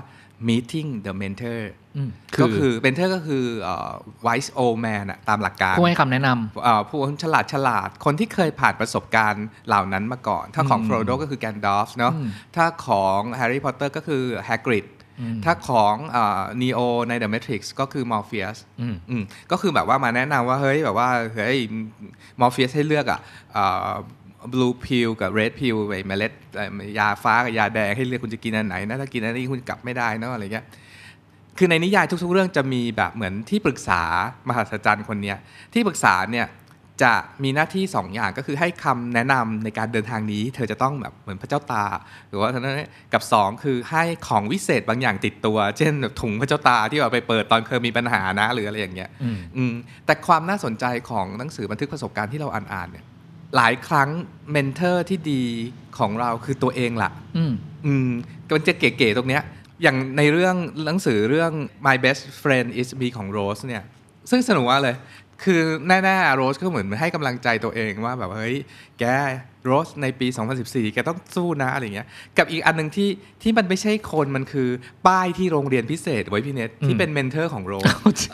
S1: meeting the mentor
S2: อืม
S1: ก็คือ mentor ก็คือเอ่อ wise old man อะตามหลักการ
S2: ผู้ให้คำแนะนำ
S1: เอ่อผู้ฉลาดฉลาดคนที่เคยผ่านประสบการณ์เหล่านั้นมาก่อน ถ้าของ
S2: อืม
S1: โฟโดก็คือแกนดอฟเนาะ
S2: อืม
S1: ถ้าของแฮร์รี่พอตเตอร์ก็คือแฮกริด
S2: อืม
S1: ถ้าของนีโอใน The Matrix ก็คือมอร์เฟียส
S2: อืม
S1: อืมก็คือแบบว่ามาแนะนำว่า เฮ้ย แบบว่า เฮ้ยมอร์เฟียสให้เลือกอะ blue pill กับ red pill ไอ้เมล็ดเอ่อยาฟ้ากับยาแดงให้เลือกคุณจะกินอันไหนนะถ้ากินอันนี้คุณกลับไม่ได้เนอะอะไรเงี้ยคือในนิยายทุกๆเรื่องจะมีแบบเหมือนที่ปรึกษามหัศจรรย์คนเนี้ยที่ปรึกษาเนี่ย จะมีหน้าที่สองอย่างก็คือให้คำแนะนำในการเดินทางนี้ เธอจะต้องแบบเหมือนพระเจ้าตา หรือว่าทั้งนั้นกับสองคือให้ของวิเศษบางอย่างติดตัว เช่นแบบถุงพระเจ้าตาที่แบบไปเปิดตอนเคยมีปัญหานะหรืออะไรอย่างเงี้ย
S2: อืม
S1: อืมแต่ความน่าสนใจของหนังสือบันทึกประสบการณ์ที่เราอ่านๆเนี่ยหลายครั้งเมนเทอร์ที่ดีของเราคือตัวเองล่ะ
S2: อืม
S1: อืมมันจะเก๋ๆตรงเนี้ยอย่างในเรื่องหนังสือเรื่อง My Best Friend Is Me ของโรสเนี่ยซึ่งสนุกมากเลย คือแน่ๆโรสก็เหมือนให้กำลังใจตัวเองว่าแบบเฮ้ยแกโรสในปี 2014 แกต้องสู้นะอะไรเงี้ยกับอีกอันหนึ่งที่ที่มันไม่ใช่คนมันคือป้ายที่โรงเรียนพิเศษไว้พี่เน็ตที่เป็น mentor ของโรส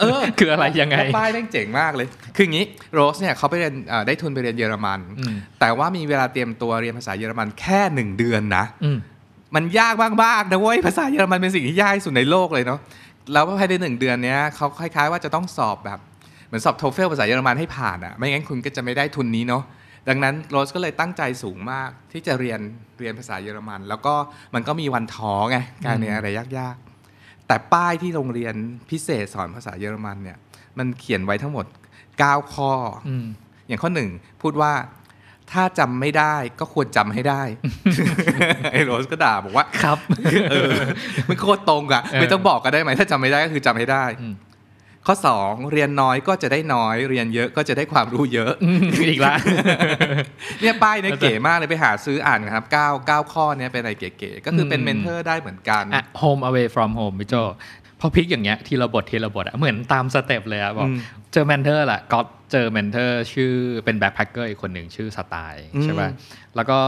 S1: เออ
S2: คืออะไรยังไง
S1: ป้ายแม่งเจ๋งมากเลย คืออย่างนี้โรสเนี่ยเขาไปเรียนเอ่อได้ทุนไปเรียนเยอรมัน
S2: อืม
S1: แต่ว่ามีเวลาเตรียมตัวเรียนภาษาเยอรมันแค่หนึ่งเดือนนะ
S2: อืม
S1: มันยากมากๆนะเว้ยภาษาเยอรมันเป็นสิ่งที่ยากที่สุดในโลกเลยเนาะแล้วภายในหนึ่งเดือนเนี้ยเขาคล้ายๆ ว่าจะต้องสอบแบบเห มือนสอบโทเฟลภาษาเยอรมันให้ผ่านอะ่ะไม่งั้นคุณก็จะไม่ได้ทุนนี้เนาะดังนั้นโรสก็เลยตั้งใจสูงมากที่จะเรียนเรียนภาษาเยอรมัน แล้วก็มันก็มีวันท้อไงการเรียนอะไรยากๆ แต่ป้ายที่โรงเรียนพิเศษสอนภาษาเยอรมันเนี่ยมันเขียนไว้ทั้งหมด 9 ข้ออ
S2: อืม
S1: อย่างข้อหนึ่งพูดว่าถ้าจำไม่ได้ก็ควรจำให้ได้ไอ้โรสก็ด่าบอกว่า
S2: ครับ
S1: เออมันโคตรตรงอะ
S2: เออ
S1: ไม่ต้องบอกก็ได้ไหมถ้าจำไม่ได้ก็คือจำให้ได้
S2: อืม
S1: ข้อสองเรียนน้อยก็จะได้น้อย เรียนเยอะก็จะได้ความรู้เยอะ
S2: อืมอีกละ
S1: เนี่ยป้ายเนี่ยเก๋มากเลยไปหาซื้ออ่านกันครับ9 9ข้อเนี่ยเป็นอะไรเก๋ๆก็คือเป็น
S2: อืม
S1: mentor ได้เหมือนกัน
S2: อะ home away from home พี่โจพอพลิกอย่างเงี้ยทีละบททีละบทอะเหมือนตาม step เลยอะบอก
S1: อืม
S2: เจอ mentor แหละก็ เจอ mentor ชื่อเป็น backpacker อีกคนหนึ่งชื่อสไตล์ใช่ป่ะ
S1: อืม
S2: แล้วก็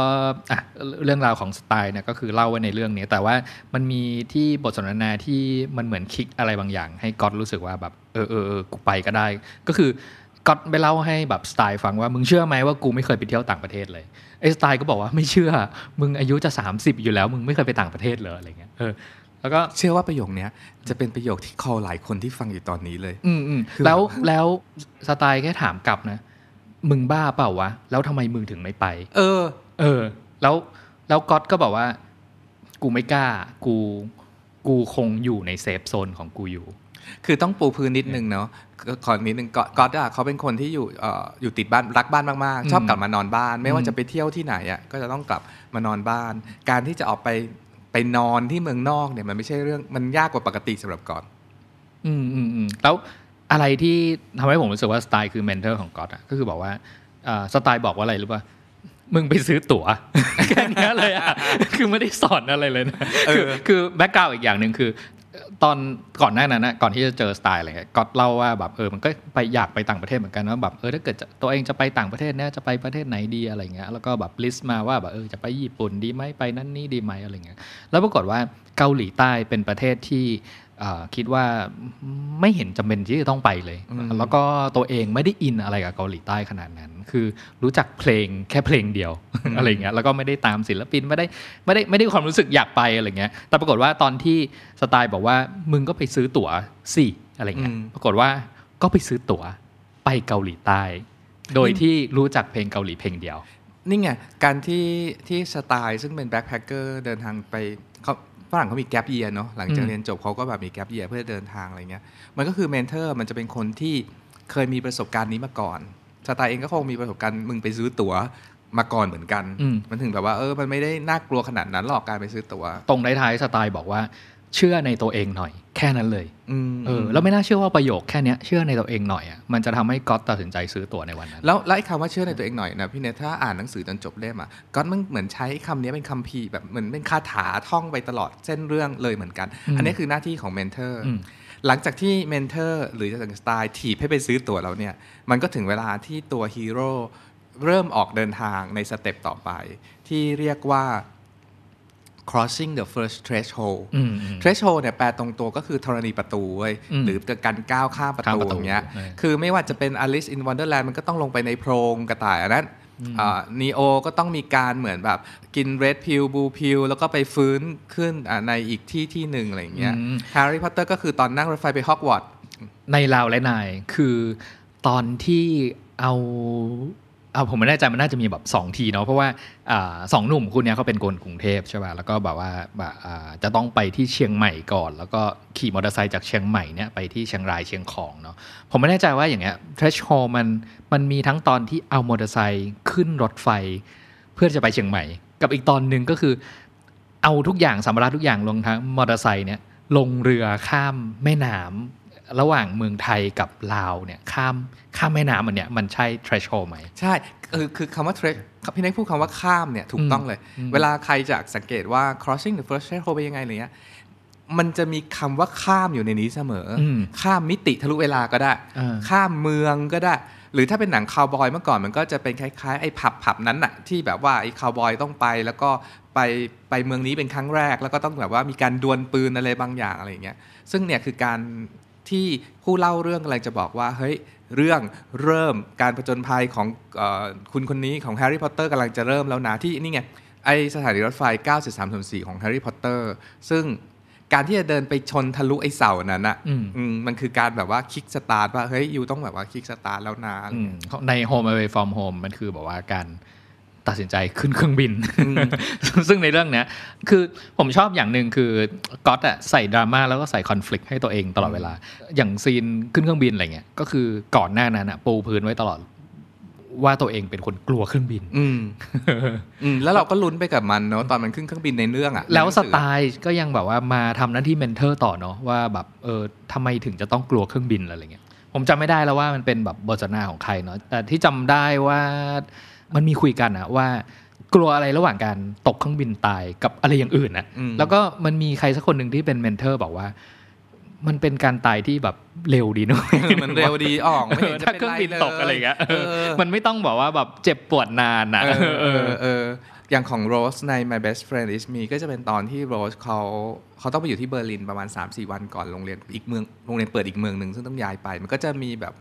S2: อะเรื่องราวของสไตล์เนี่ยก็คือเล่าไว้ในเรื่องนี้ แต่ว่ามันมีที่บทสนทนาที่มันเหมือนคลิกอะไรบางอย่าง ให้ก๊อตรู้สึกว่าแบบเออเออเออกูไปก็ได้ ก็คือก๊อตไปเล่าให้แบบสไตล์ฟังว่ามึงเชื่อไหมว่ากูไม่เคยไปเที่ยวต่างประเทศเลยไอ้สไตล์ก็บอกว่าไม่เชื่อ มึงอายุจะ 30 อยู่แล้ว มึงไม่เคยไปต่างประเทศเลยอะไรเงี้ยเออ แล้วก็
S1: เชื่อว่าประโยคเนี้ยจะเป็นประโยคที่คอหลายคนที่ฟังอยู่ตอนนี้เลย
S2: อืมอืม
S1: คือ
S2: แล้วแล้วสไตล์แค่ถามกลับนะมึงบ้าเปล่าวะ แล้วทำไมมึงถึงไม่ไป
S1: เออ
S2: เออ แล้วแล้วก๊อตก็บอกว่า กูไม่กล้า กู กูคงอยู่ในเซฟโซนของกูอยู่
S1: คือต้องปูพื้นนิดนึงเนาะก็ขอนิดนึงก็ก็อะเขาเป็นคนที่อยู่เอ่ออยู่ติดบ้านรักบ้านมาก
S2: อืม
S1: ๆชอบกลับมานอนบ้าน ไม่ว่า
S2: อืม
S1: จะไปเที่ยวที่ไหนอะก็จะต้องกลับมานอนบ้าน การที่จะออกไป ไปนอนที่เมืองนอกเนี่ยมันไม่ใช่เรื่องมันยากกว่าปกติสำหรับก่อน
S2: อืมอืมอืมแล้วอะไรที่ทำให้ผมรู้สึกว่าสไตล์คือ mentor ของก๊อตอะก็คือบอกว่าอ่าสไตล์บอกว่าอะไรรู้ป่ะมึงไปซื้อตั๋วแค่เนี้ยเลยอะคือไม่ได้สอนอะไรเลยนะ
S1: เออ
S2: คือคือ background อีกอย่างหนึ่งคือ ตอนก่อนหน้านั้นนะก่อนที่จะเจอสไตล์อะไรเงี้ยก็เล่าว่าแบบเออมันก็ไปอยากไปต่างประเทศเหมือนกันว่าแบบเออถ้าเกิดจะตัวเองจะไปต่างประเทศเนี่ยจะไปประเทศไหนดีอะไรเงี้ยแล้วก็แบบ list มาว่าแบบเออจะไปญี่ปุ่นดีไหมไปนั่นนี่ดีไหมอะไรเงี้ยแล้วปรากฏว่าเกาหลีใต้เป็นประเทศที่ คิดว่าไม่เห็นจำเป็นที่จะต้องไปเลย
S1: อืม
S2: แล้วก็ตัวเองไม่ได้อินอะไรกับเกาหลีใต้ขนาดนั้น คือรู้จักเพลงแค่เพลงเดียวอะไรเงี้ยแล้วก็ไม่ได้ตามศิลปินไม่ได้ไม่ได้ไม่ได้ความรู้สึกอยากไปอะไรเงี้ยแต่ปรากฏว่าตอนที่สไตล์บอกว่ามึงก็ไปซื้อตั๋วสิอะไรเงี้ย
S1: อืม
S2: ปรากฏว่าก็ไปซื้อตั๋วไปเกาหลีใต้ โดยที่รู้จักเพลงเกาหลีเพลงเดียว
S1: นี่ไงการที่ที่สไตล์ซึ่งเป็นแบ็คแพคเกอร์เดินทางไปเขา ฝรั่งเขามีแกลบเยียเนาะหลังจาก
S2: อืม
S1: เรียนจบเขาก็แบบมีแกลบเยียเพื่อเดินทางอะไรเงี้ยมันก็คือเมนเทอร์มันจะเป็นคนที่เคยมีประสบการณ์นี้มาก่อนสไตล์เองก็คงมีประสบการณ์มึงไปซื้อตั๋วมาก่อนเหมือนกัน
S2: อืม
S1: มันถึงแบบว่าเออมันไม่ได้น่ากลัวขนาดนั้นหรอกการไปซื้อตั๋ว
S2: ตรงท้ายๆสไตล์บอกว่า เชื่อในตัวเองหน่อย แค่นั้นเลย
S1: อืม
S2: เออแล้วไม่น่าเชื่อว่าประโยคแค่เนี้ยเชื่อในตัวเองหน่อยอะมันจะทำให้ก๊อตตัดสินใจซื้อตั๋วในวันนั้น
S1: แล้วแล้วไอ้คำว่าเชื่อในตัวเองหน่อยนะพี่เนทถ้าอ่านหนังสือจนจบเล่มอะก็มันเหมือนใช้คำนี้เป็นคัมภีร์แบบเหมือนเป็นคาถาท่องไปตลอดเส้นเรื่องเลยเหมือนกัน
S2: อืม
S1: อันนี้คือหน้าที่ของ mentor อื
S2: ม
S1: หลังจากที่ mentor หรือจะสไตล์ถีบให้ไปซื้อตั๋วเราเนี่ยมันก็ถึงเวลาที่ตัวฮีโร่เริ่มออกเดินทางใน step ต่อไป ที่เรียกว่า crossing the first threshold
S2: อืมอืม
S1: threshold เนี่ยแปลตรงตัวก็คือธรณีประตูเว้ย
S2: อืม
S1: หรือการก้าวข้ามประ
S2: ข้าม
S1: ตู
S2: ประตู
S1: อย่างเงี้ย
S2: เออ
S1: คือไม่ว่าจะเป็น Alice in Wonderland มันก็ต้องลงไปในโพรงกระต่ายอันนั้นนีโอก็ต้องมีการเหมือนแบบกิน red pill blue pill แล้วก็ไปฟื้นขึ้นอะในอีกที่ที่หนึ่งอะไรอย่างเงี้ย
S2: อืม
S1: แฮร์รี่พอตเตอร์ก็คือตอนนั่งรถไฟไปฮอกวอตส์
S2: ในลาวและนายคือตอนที่เอา เอาผมไม่แน่ใจมันน่าจะมีแบบสองทีเนาะเพราะว่าอสองหนุ่มคู่เนี้ยเขาเป็นคนกรุงเทพใช่ป่ะแล้วก็แบบว่าแบบอ่าจะต้องไปที่เชียงใหม่ก่อน แล้วก็ขี่มอเตอร์ไซค์จากเชียงใหม่เนี่ยไปที่เชียงรายเชียงของเนาะผมไม่แน่ใจว่าอย่างเงี้ย threshold มันมันมีทั้งตอนที่เอามอเตอร์ไซค์ขึ้นรถไฟ เพื่อจะไปเชียงใหม่ กับอีกตอนหนึ่งก็คือ เอาทุกอย่างสัมภาระทุกอย่างลงทั้งมอเตอร์ไซค์เนี่ยลงเรือข้ามแม่น้ำ ระหว่างเมืองไทยกับลาวเนี่ยข้ามข้ามแม่น้ำมันเนี่ยมันใช่ threshold ไหม
S1: ใช่คือคือคำว่า thresh พี่นายพูดคำว่าข้ามเนี่ยถูกต้องเลย
S2: อืม
S1: เวลาใครจะสังเกตว่า crossing the first threshold เป็นยังไงอะไรเงี้ยมันจะมีคำว่าข้ามอยู่ในนี้เสมออ
S2: ม
S1: ข้ามมิติทะลุเวลาก็ได้
S2: อ่า
S1: ข้ามเมืองก็ได้ หรือถ้าเป็นหนังคาวบอยเมื่อก่อนมันก็จะเป็นคล้ายๆไอ้ผับผับนั้นน่ะที่แบบว่าไอ้คาวบอยต้องไป แล้วก็ไปไปเมืองนี้เป็นครั้งแรก แล้วก็ต้องแบบว่ามีการดวลปืนอะไรบางอย่างอะไรอย่างเงี้ย ซึ่งเนี่ยคือการ ที่ผู้เล่าเรื่องกำลังจะบอกว่าเฮ้ยเรื่องเริ่มการผจญภัยของเออคุณคนนี้ของแฮร์รี่พอตเตอร์กำลังจะเริ่มแล้วนะที่นี่ไงไอสถานีรถไฟ 9 3/4ของแฮร์รี่พอตเตอร์ซึ่งการที่จะเดินไปชนทะลุไอเสานั้นอะ
S2: อืม
S1: อืมมันคือการแบบว่า kickstart ว่าเฮ้ย you ต้องแบบว่า kickstart แล้วนะ
S2: อืมใน home away from home มันคือแบบว่าการ ตัดสินใจขึ้นเครื่องบิน ซึ่งในเรื่องเนี้ยคือผมชอบอย่างหนึ่งคือก๊อตอะใส่ดราม่าแล้วก็ใส่ conflict ให้ตัวเองตลอดเวลา อย่าง scene ขึ้นเครื่องบินอะไรเงี้ยก็คือก่อนหน้านั้นอะปูพื้นไว้ตลอดว่าตัวเองเป็นคนกลัวเครื่องบิน
S1: อืมอืมแล้วเราก็ลุ้นไปกับมันเนาะตอนมันขึ้นเครื่องบินในเรื่องอะ
S2: แล้วส
S1: ในหนังสือ
S2: ไตล์ก็ยังแบบว่ามาทำหน้าที่ mentor ต่อเนาะว่าแบบเออทำไมถึงจะต้องกลัวเครื่องบินอะไรเงี้ยผมจำไม่ได้แล้วว่ามันเป็นแบบบทสนทนาของใครเนาะแต่ที่จำได้ว่า มันมีคุยกันอะว่ากลัวอะไรระหว่างการตกเครื่องบินตายกับอะไรอย่างอื่นนะ
S1: อืม
S2: แล้วก็มันมีใครสักคนหนึ่งที่เป็น mentor บอกว่า มันเป็นการตายที่แบบเร็วดีเนาะ
S1: มันเร็วดีออกไม่
S2: เอ
S1: เห็
S2: อน
S1: จะ
S2: ถ้า
S1: เป็น
S2: เครื่องบิน
S1: ลย
S2: ตกอะไรเงี้ย
S1: เออ
S2: มันไม่ต้องบอกว่าแบบเจ็บปวดนานนะ
S1: เออเออเอออย่างของโรสใน My Best Friend Is Me ก็จะเป็นตอนที่โรสเขาเขาต้องไปอยู่ที่เบอร์ลินประมาณ 3-4 วันก่อนโรงเรียนอีกเมืองโรงเรียนเปิดอีกเมืองหนึ่งซึ่งต้องย้ายไป มันก็จะมีแบบ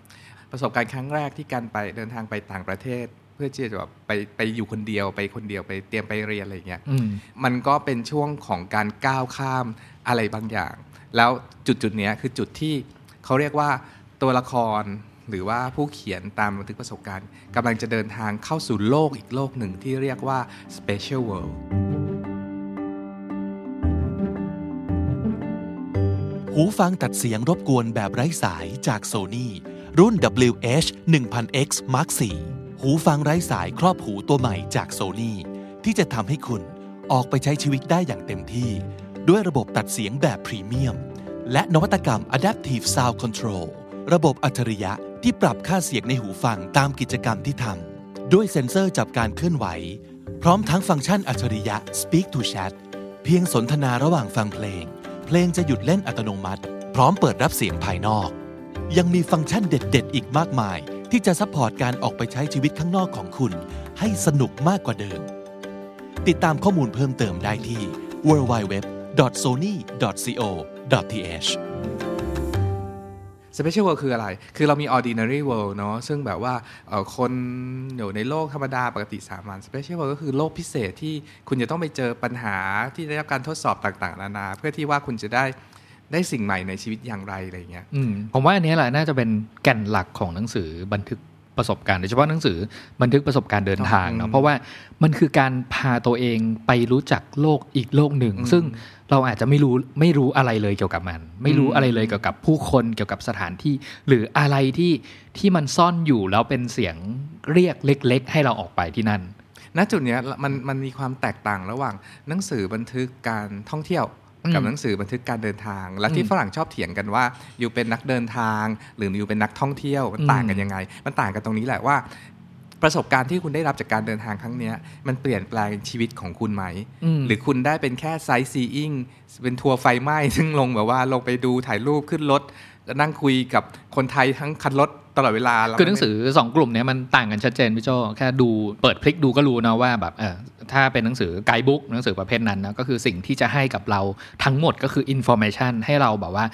S1: ประสบการณ์ครั้งแรกที่การไปเดินทางไปต่างประเทศ เพื่อที่จะแบบไปไปอยู่คนเดียวไปคนเดียวไปเตรียมไปเรียนอะไรอย่างเงี้ย
S2: อืม
S1: มันก็เป็นช่วงของการก้าวข้ามอะไรบางอย่าง แล้วจุดจุดๆเนี้ยคือจุดที่เขาเรียกว่าตัวละครหรือว่าผู้เขียนตามบันทึกประสบการณ์กำลังจะเดินทางเข้าสู่โลกอีกโลกหนึ่งที่เรียกว่า special world
S3: หูฟังตัดเสียงรบกวนแบบไร้สายจาก Sony รุ่น WH 1000X Mark IV หูฟังไร้สายครอบหูตัวใหม่จาก Sony ที่จะทำให้คุณออกไปใช้ชีวิตได้อย่างเต็มที่ ด้วยระบบตัดเสียงแบบพรีเมียม และนวัตกรรม Adaptive Sound Control ระบบอัจฉริยะที่ปรับค่าเสียงในหูฟังตามกิจกรรมที่ทำด้วยเซ็นเซอร์จับการเคลื่อนไหว พร้อมทั้งฟังก์ชันอัจฉริยะ Speak to Chat เพียงสนทนาระหว่างฟังเพลง เพลงจะหยุดเล่นอัตโนมัติ พร้อมเปิดรับเสียงภายนอก ยังมีฟังก์ชันเด็ด ๆ อีกมากมาย ที่จะ support การออกไปใช้ชีวิตข้างนอกของคุณ ให้สนุกมากกว่าเดิม ติดตามข้อมูลเพิ่มเติมได้ที่ www.sony.co.th
S1: special world คืออะไร คือเรามี ordinary world เนาะ ซึ่งแบบว่าคนอยู่ในโลกธรรมดาปกติสามัญ special world ก็คือโลกพิเศษที่คุณจะต้องไปเจอปัญหาที่ได้รับการทดสอบต่างๆ นานา เพื่อที่ว่าคุณจะได้ ได้สิ่งใหม่ในชีวิตอย่างไรอะไรอย่างเงี้ย
S2: อืมผมว่าอันนี้แหละน่าจะเป็นแก่นหลักของหนังสือบันทึกประสบการณ์โดยเฉพาะหนังสือบันทึกประสบการณ์เดินทาง
S1: อื
S2: เนาะ
S1: ม
S2: เพราะว่ามันคือการพาตัวเองไปรู้จักโลกอีกโลกหนึ่ง
S1: อืม
S2: ซึ่งเราอาจจะไม่รู้ไม่รู้อะไรเลยเกี่ยวกับมัน ไม่รู้
S1: อืม
S2: อะไรเลยเกี่ยวกับผู้คนเกี่ยวกับสถานที่ หรืออะไรที่ที่มันซ่อนอยู่แล้วเป็นเสียงเรียกเล็ก ๆ ให้เราออกไปที่นั่น
S1: ณจุดเนี้ยมันมันมีความแตกต่างระหว่างหนังสือบันทึกการท่องเที่ยว กับ
S2: อืม
S1: หนังสือบันทึกการเดินทาง และที่
S2: อืม
S1: ฝรั่งชอบเถียงกันว่าอยู่เป็นนักเดินทาง หรืออยู่เป็นนักท่องเที่ยวมัน
S2: อืม
S1: ต่างกันยังไง มันต่างกันตรงนี้แหละว่าประสบการณ์ที่คุณได้รับจากการเดินทางครั้งเนี้ยมันเปลี่ยนแปลงชีวิตของคุณไหม
S2: ม
S1: หรือคุณได้เป็นแค่ไซต์ซีอิงเป็นทัวร์ไฟไหม้ซึ่งลงแบบว่าลงไปดูถ่ายรูปขึ้นรถแล้วนั่งคุยกับคนไทยทั้งคันรถ ตลอดเวลา
S2: คือหนังสือสองกลุ่มเนี้ยมันต่างกันชัดเจนพี่โจแค่ดูเปิดพลิกดูก็รู้นะว่าแบบเออถ้าเป็นหนังสือ guidebook หนังสือประเภทนั้นนะก็คือสิ่งที่จะให้กับเราทั้งหมดก็คือ information ให้เราแบบว่า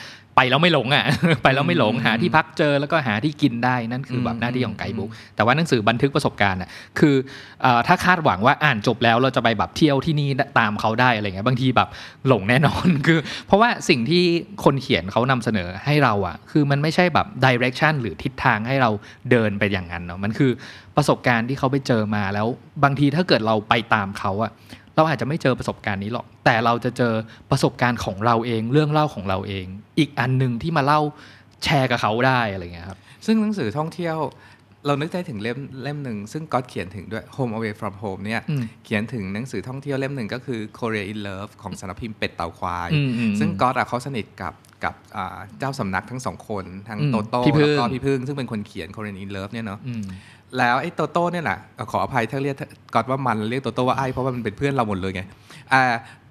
S2: ไปแล้วไม่หลงอะไปแล้วไม่หลงหาที่พักเจอแล้วก็หาที่กินได้นั่นคือแบบหน้าที่ของ guidebook แต่ว่าหนังสือบันทึกประสบการณ์อะคือเอ่อถ้าคาดหวังว่าอ่านจบแล้วเราจะไปแบบเที่ยวที่นี่ตามเขาได้อะไรเงี้ยบางทีแบบหลงแน่นอนคือ เพราะว่าสิ่งที่คนเขียนเขานำเสนอให้เราอะคือมันไม่ใช่แบบ direction หรือทิศทางให้เราเดินไปอย่างนั้นเนาะมันคือประสบการณ์ที่เขาไปเจอมาแล้ว บางทีถ้าเกิดเราไปตามเขาอะ เราอาจจะไม่เจอประสบการณ์นี้หรอก แต่เราจะเจอประสบการณ์ของเราเอง เรื่องเล่าของเราเอง อีกอันหนึ่งที่มาเล่าแชร์กับเขาได้อะไรเงี้ยครับ
S1: ซึ่งหนังสือท่องเที่ยวเรานึกได้ถึงเล่มเล่มหนึ่งซึ่งก็อตเขียนถึงด้วย Home Away from Home เนี่ย
S2: อืม
S1: เขียนถึงหนังสือท่องเที่ยวเล่มหนึ่งก็คือ Korea in Love ของสำนักพิมพ์เป็ดเต่าควาย
S2: อืมอืม
S1: ซึ่งก็อตอะเขาสนิทกับกับอ่าเจ้าสำนักทั้งสองคน ทั้ง
S2: อืม
S1: โตโต้
S2: พี่พึ่ง
S1: แล้วก็พี่พึ่งซึ่งเป็นคนเขียน Korea in Love เนี่ยเนาะ
S2: อืม
S1: แล้วไอ้โตโต้เนี่ยแหละขออภัยถ้าเรียกก่อนว่ามันเรียกโตโต้ว่าไอ้เพราะว่ามันเป็นเพื่อนเราหมดเลยไงอ่า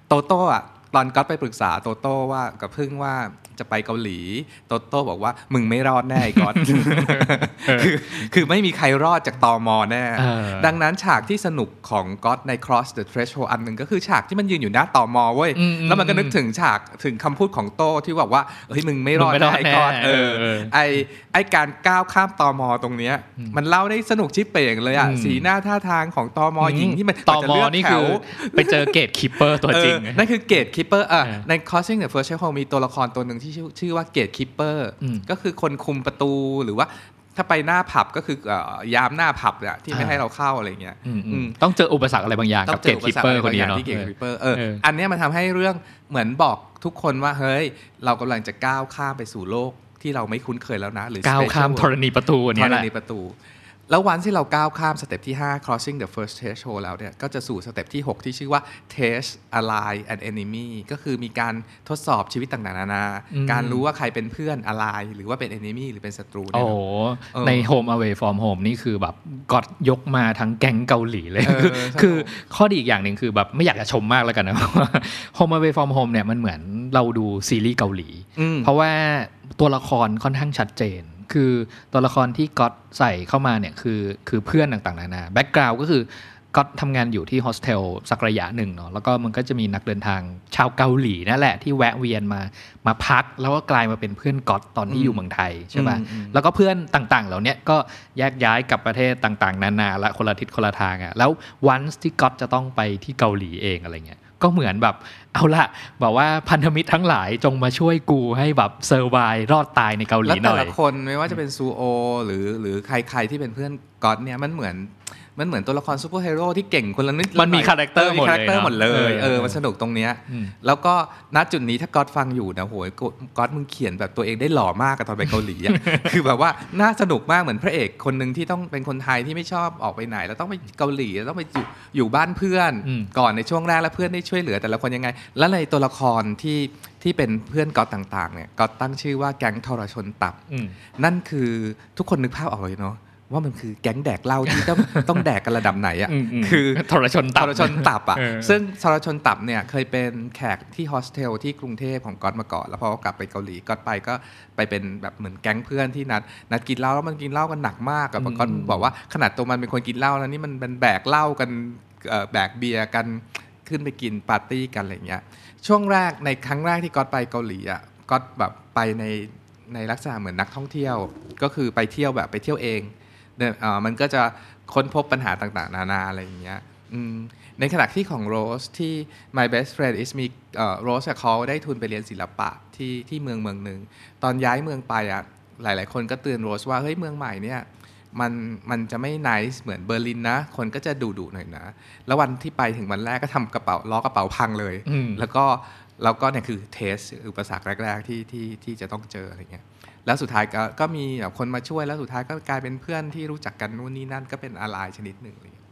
S1: โตโต้อะ ตอนก๊อตไปปรึกษาโตโต้ว่ากับพึ่งว่าจะไปเกาหลี โตโต้บอกว่ามึงไม่รอดแน่ไอ้ก๊อตคือคือไม่มีใครรอดจากตอมอแน่
S2: เออ
S1: ดังนั้นฉากที่สนุกของก๊อตใน Cross the Threshold อันหนึ่งก็คือฉากที่มันยืนอยู่หน้าตอมอเว้ย
S2: อืมอืม
S1: แล้วมันก็นึกถึงฉากถึงคำพูดของโต้ที่บอกว่าเฮ้ยมึงไม่รอด
S2: มึงไม่รอด
S1: แน่ไอ้ก๊อต
S2: แน่
S1: เออ
S2: เออ
S1: ไอไอการก้าวข้ามตอมอตรงเนี้ยมันเล่าได้สนุกชิบเป่งเลยอะ
S2: อืม
S1: สีหน้าท่าทางของตอมอหญิงที่มัน
S2: ตอ
S1: จะ
S2: มอ
S1: เลืก
S2: นี่
S1: แถ
S2: คือ
S1: ว
S2: ไปเจอเกตคิปเปอร์ตัวจริง
S1: เออนั่นคือเกตคิปเปอร์อะ
S2: เออ
S1: ใน Crossing the First Threshold มีตัวละครตัวหนึ่งที่ชื่อชื่อว่าเกตคิปเปอร์
S2: อืม
S1: ก็คือคนคุมประตูหรือว่าถ้าไปหน้าผับก็คือเอ่อยามหน้าผับเนี่ยที่ไม่
S2: อ่า
S1: ให้เราเข้าอะไรเงี้ย
S2: อืมอื
S1: อื
S2: ม
S1: ม
S2: ต้องเจออุปสรรคอะไรบางอย่าง
S1: ต้
S2: กั
S1: อบง
S2: เก
S1: เจ
S2: ต
S1: ออุ
S2: คิ
S1: ป
S2: ป
S1: สรร
S2: เป
S1: ค
S2: อร์
S1: อะไร
S2: คน
S1: บางอ
S2: นี้
S1: ย่าง
S2: เนาะ
S1: ที่เกต
S2: เออ
S1: คิปเปอร์เออ
S2: เออ
S1: อันเนี้ยมันทำให้เรื่องเหมือนบอกทุกคนว่าเฮ้ย เรากำลังจะก้าวข้ามไปสู่โลกที่เราไม่คุ้นเคยแล้วนะ หรือ
S2: ก้าวข้าม
S1: special
S2: ธรณีประตูอันเนี้ยแหละธร
S1: ณีประตู แล้ววันที่เราก้าวข้ามสเต็ปที่ 5 crossing the first threshold แล้วเนี่ย ก็จะสู่สเต็ปที่ 6 ที่ชื่อว่า test ally and enemy ก็คือมีการทดสอบชีวิตต่างๆนานา
S2: อืม
S1: การรู้ว่าใครเป็นเพื่อน ally หรือว่าเป็น enemy หรือเป็นศัตรู
S2: โอ้
S1: เนี่ย
S2: โห
S1: เออ
S2: ใน Home Away from Home นี่คือแบบก็ยกมาทั้งแก๊งเกาหลีเลย
S1: เออ
S2: คือ
S1: ใช่
S2: คือข้อดีอีกอย่างหนึ่งคือแบบไม่อยากจะชมมากแล้วกันนะว่า Home Away from Home เนี่ยมันเหมือนเราดูซีรีส์เกาหลี
S1: อืม
S2: เพราะว่าตัวละครค่อนข้างชัดเจน คือตัวละครที่ก๊อตใส่เข้ามาเนี่ยคือคือเพื่อนต่างๆนานา background ก็คือก๊อตทำงานอยู่ที่โฮสเทลสักระยะหนึ่งเนาะแล้วก็มันก็จะมีนักเดินทางชาวเกาหลีนั่นแหละที่แวะเวียนมามาพัก แล้วก็กลายมาเป็นเพื่อนก๊อตตอนที่อยู่เมืองไทยใช่ป่ะ
S1: อืมอืม
S2: แล้วก็เพื่อนต่างๆ เหล่าเนี้ยก็แยกย้ายกลับประเทศต่างๆ นานาละคนละทิศคนละทางอะ่ะแล้ววันที่ก๊อตจะต้องไปที่เกาหลีเองอะไรเงี้ย ก็เหมือนแบบเอาละบอกว่าพันธมิตรทั้งหลายจงมาช่วยกูให้แบบ survive รอดตายในเกาหลี
S1: หน่อ
S2: ย
S1: แล้
S2: วแต่
S1: ละคนไม่ว่าจะเป็นซูโอ หรือหรือใครๆที่เป็นเพื่อนก๊อตเนี่ยมันเหมือน มันเหมือนตัวละครซูเปอร์ฮีโร่ที่เก่งคนละนิด
S2: มันมี character
S1: มี character
S2: หมดเล
S1: เลย
S2: เนอะ
S1: เออ
S2: เออ
S1: มันสนุกตรงเนี้ย
S2: อืม
S1: แล้วก็ณจุดนี้ถ้าก๊อตฟังอยู่นะโหยก๊อตมึงเขียนแบบตัวเองได้หล่อมากกับตอนไปเกาหลีอะคือแบบว่าน่าสนุกมากเหมือนพระเอกคนหนึ่งที่ต้องเป็นคนไทยที่ไม่ชอบออกไปไหน แล้วต้องไปเกาหลีแล้วต้องไปอยู่อยู่บ้านเพื่อน
S2: อืม
S1: ก่อนในช่วงแรกแล้วเพื่อนได้ช่วยเหลือแต่ละคนยังไง แล้วในตัวละครที่ที่เป็นเพื่อนก๊อตต่างๆเนี่ยก๊อตตั้งชื่อว่าแก๊งทรชนตับ
S2: อืม
S1: นั่นคือทุกคนนึกภาพออกเลยเนาะ ว่ามันคือแก๊งแดกเหล้าที่ต้องต้องแดกกันระดับไหนอะ
S2: อืมอืม
S1: คือ
S2: ทรชนตับ
S1: ทรชนตับอะ
S2: เออ
S1: ซึ่งทรชนตับเนี่ยเคยเป็นแขกที่โฮสเทลที่กรุงเทพของก๊อตมาก่อนแล้วพอกลับไปเกาหลีก๊อตไปก็ไปเป็นแบบเหมือนแก๊งเพื่อนที่นัดนัดกินเหล้าแล้วมันกินเหล้ากันหนักมากอะก๊อตบอกว่าขนาดตัวมันเป็นคนกินเหล้าแล้วนี่มันเป็นแบกเหล้ากันเอ่อแบกเบียร์กันขึ้นไปกินปาร์ตี้กันอะไรเงี้ยช่วงแรกในครั้งแรกที่ก๊อตไปเกาหลีอะก๊อตแบบไปในในลักษณะเหมือนนักท่องเที่ยว ก็คือไปเที่ยวแบบไปเที่ยวเอง เนี่ยเอ่อมันก็จะค้นพบปัญหาต่างๆ นานาอะไรอย่างเงี้ยอืมในขณะที่ของโรสที่ my best friend is me โรสเขาได้ทุนไปเรียนศิลปะที่ที่เมืองเมืองหนึ่งตอนย้ายเมืองไปอะหลายๆ คนก็เตือนโรสว่าเฮ้ยเมืองใหม่เนี่ยมันมันจะไม่ nice เหมือนเบอร์ลินนะ คนก็จะดุๆหน่อยนะ แล้ววันที่ไปถึงวันแรกก็ทำกระเป๋าล้อกระเป๋าพังเลย
S2: อืม
S1: แล้วก็แล้วก็เนี่ยคือ test อุปสรรคแรก ๆ ที่ที่ที่จะต้องเจออะไรเงี้ย แล้วสุดท้ายก็ก็มีแบบคนมาช่วยแล้วสุดท้ายก็กลายเป็นเพื่อนที่รู้จักกันนู่นนี่นั่นก็เป็นอ l ไลชนิดหนึ่งอะไรเลย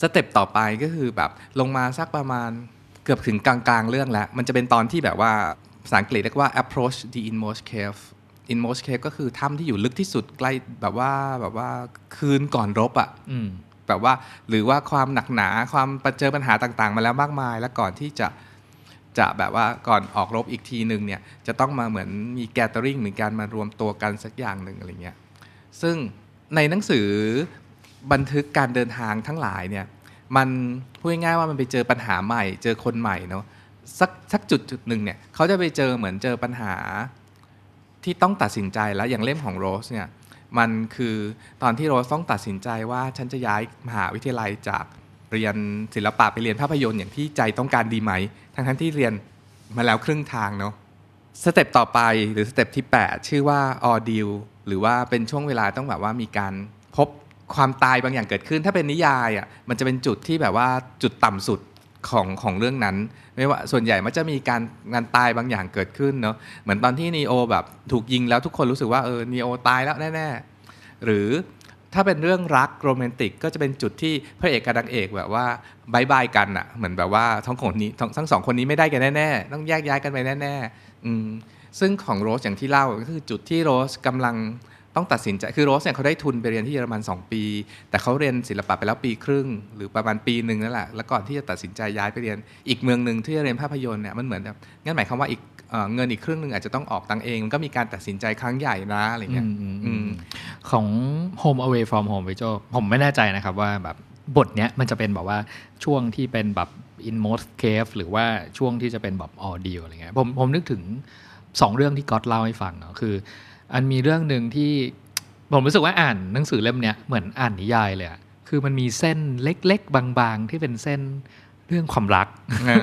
S1: สเต็ปต่อไปก็คือแบบลงมาสักประมาณเกือบถึงกลางๆ เรื่องแล้ว มันจะเป็นตอนที่แบบว่าภาษาอังกฤษเรียกว่า approach the inmost cave inmost cave ก็คือถ้ำที่อยู่ลึกที่สุดใกล้แบบว่าแบบว่าคืนก่อนรบอะ
S2: อืม
S1: แบบว่าหรือว่าความหนักหนาความเจอปัญหาต่างๆ มาแล้วมากมาย แล้วก่อนที่จะ จะแบบว่าก่อนออกรบอีกทีหนึ่งเนี่ยจะต้องมาเหมือนมีแก t เ r อริงเหมือนการมารวมตัวกันสักอย่างหนึ่งอะไรเงี้ยซึ่งในหนังสือบันทึกการเดินทางทั้งหลายเนี่ยมันพูดง่ายๆว่ามันไปเจอปัญหาใหม่ เจอคนใหม่เนาะสักสักจุดจุดหนึ่งเนี่ยเขาจะไปเจอเหมือนเจอปัญหาที่ต้องตัดสินใจแล้วอย่างเล่มของโรสเนี่ยมันคือตอนที่โรสต้องตัดสินใจว่าฉันจะย้ายมหาวิทยาลัยจาก เรียนศิลปะไปเรียนภาพยนตร์อย่างที่ใจต้องการดีไหม ทั้งทั้งที่เรียนมาแล้วครึ่งทางเนาะสเต็ปต่อไปหรือสเต็ปที่ 8 ชื่อว่าออดิวหรือว่าเป็นช่วงเวลาต้องแบบว่ามีการพบความตายบางอย่างเกิดขึ้น ถ้าเป็นนิยายอะมันจะเป็นจุดที่แบบว่าจุดต่ำสุดของของเรื่องนั้น ไม่ว่าส่วนใหญ่มันจะมีการงานตายบางอย่างเกิดขึ้นเนาะเหมือนตอนที่นีโอแบบถูกยิงแล้วทุกคนรู้สึกว่าเออนีโอตายแล้วแน่ๆหรือ ถ้าเป็นเรื่องรักโรแมนติกก็จะเป็นจุดที่พระเอกกับนางเอกแบบว่า bye bye กันอะเหมือนแบบว่าทั้งคนนี้ทั้งทั้งสองคนนี้ไม่ได้กันแน่ๆต้องแยกย้ายกันไปแน่ๆอืมซึ่งของโรสอย่างที่เล่าก็คือจุดที่โรสกำลัง ต้องตัดสินใจ คือโรสเนี่ยเขาได้ทุนไปเรียนที่เยอรมัน 2 ปี แต่เขาเรียนศิลปะไปแล้วปีครึ่ง หรือประมาณปีหนึ่งนั่นแหละ แล้วก่อนที่จะตัดสินใจย้ายไปเรียนอีกเมืองหนึ่งที่จะเรียนภาพยนตร์เนี่ย มันเหมือนแบบงั้นหมายความว่าอีกเอ่อเงินอีกครึ่งหนึ่งอาจจะต้องออกตังค์เอง มันก็มีการตัดสินใจครั้งใหญ่นะอะไรเงี้ย
S2: อืม
S1: อืม
S2: ของ Home Away from Home พี่โจผมไม่แน่ใจนะครับว่าแบบบทเนี้ยมันจะเป็นแบบว่าช่วงที่เป็นแบบ inmost cave หรือว่าช่วงที่จะเป็นแบบ audio อะไรเงี้ย ผมผมนึกถึงสองเรื่องที่ก๊อตเล่าให้ฟังเนาะคือ อันมีเรื่องหนึ่งที่ผมรู้สึกว่าอ่านหนังสือเล่มเนี้ยเหมือนอ่านนิยายเลยอะคือมันมีเส้นเล็ก ๆ บางๆ ที่เป็นเส้นเรื่องความรัก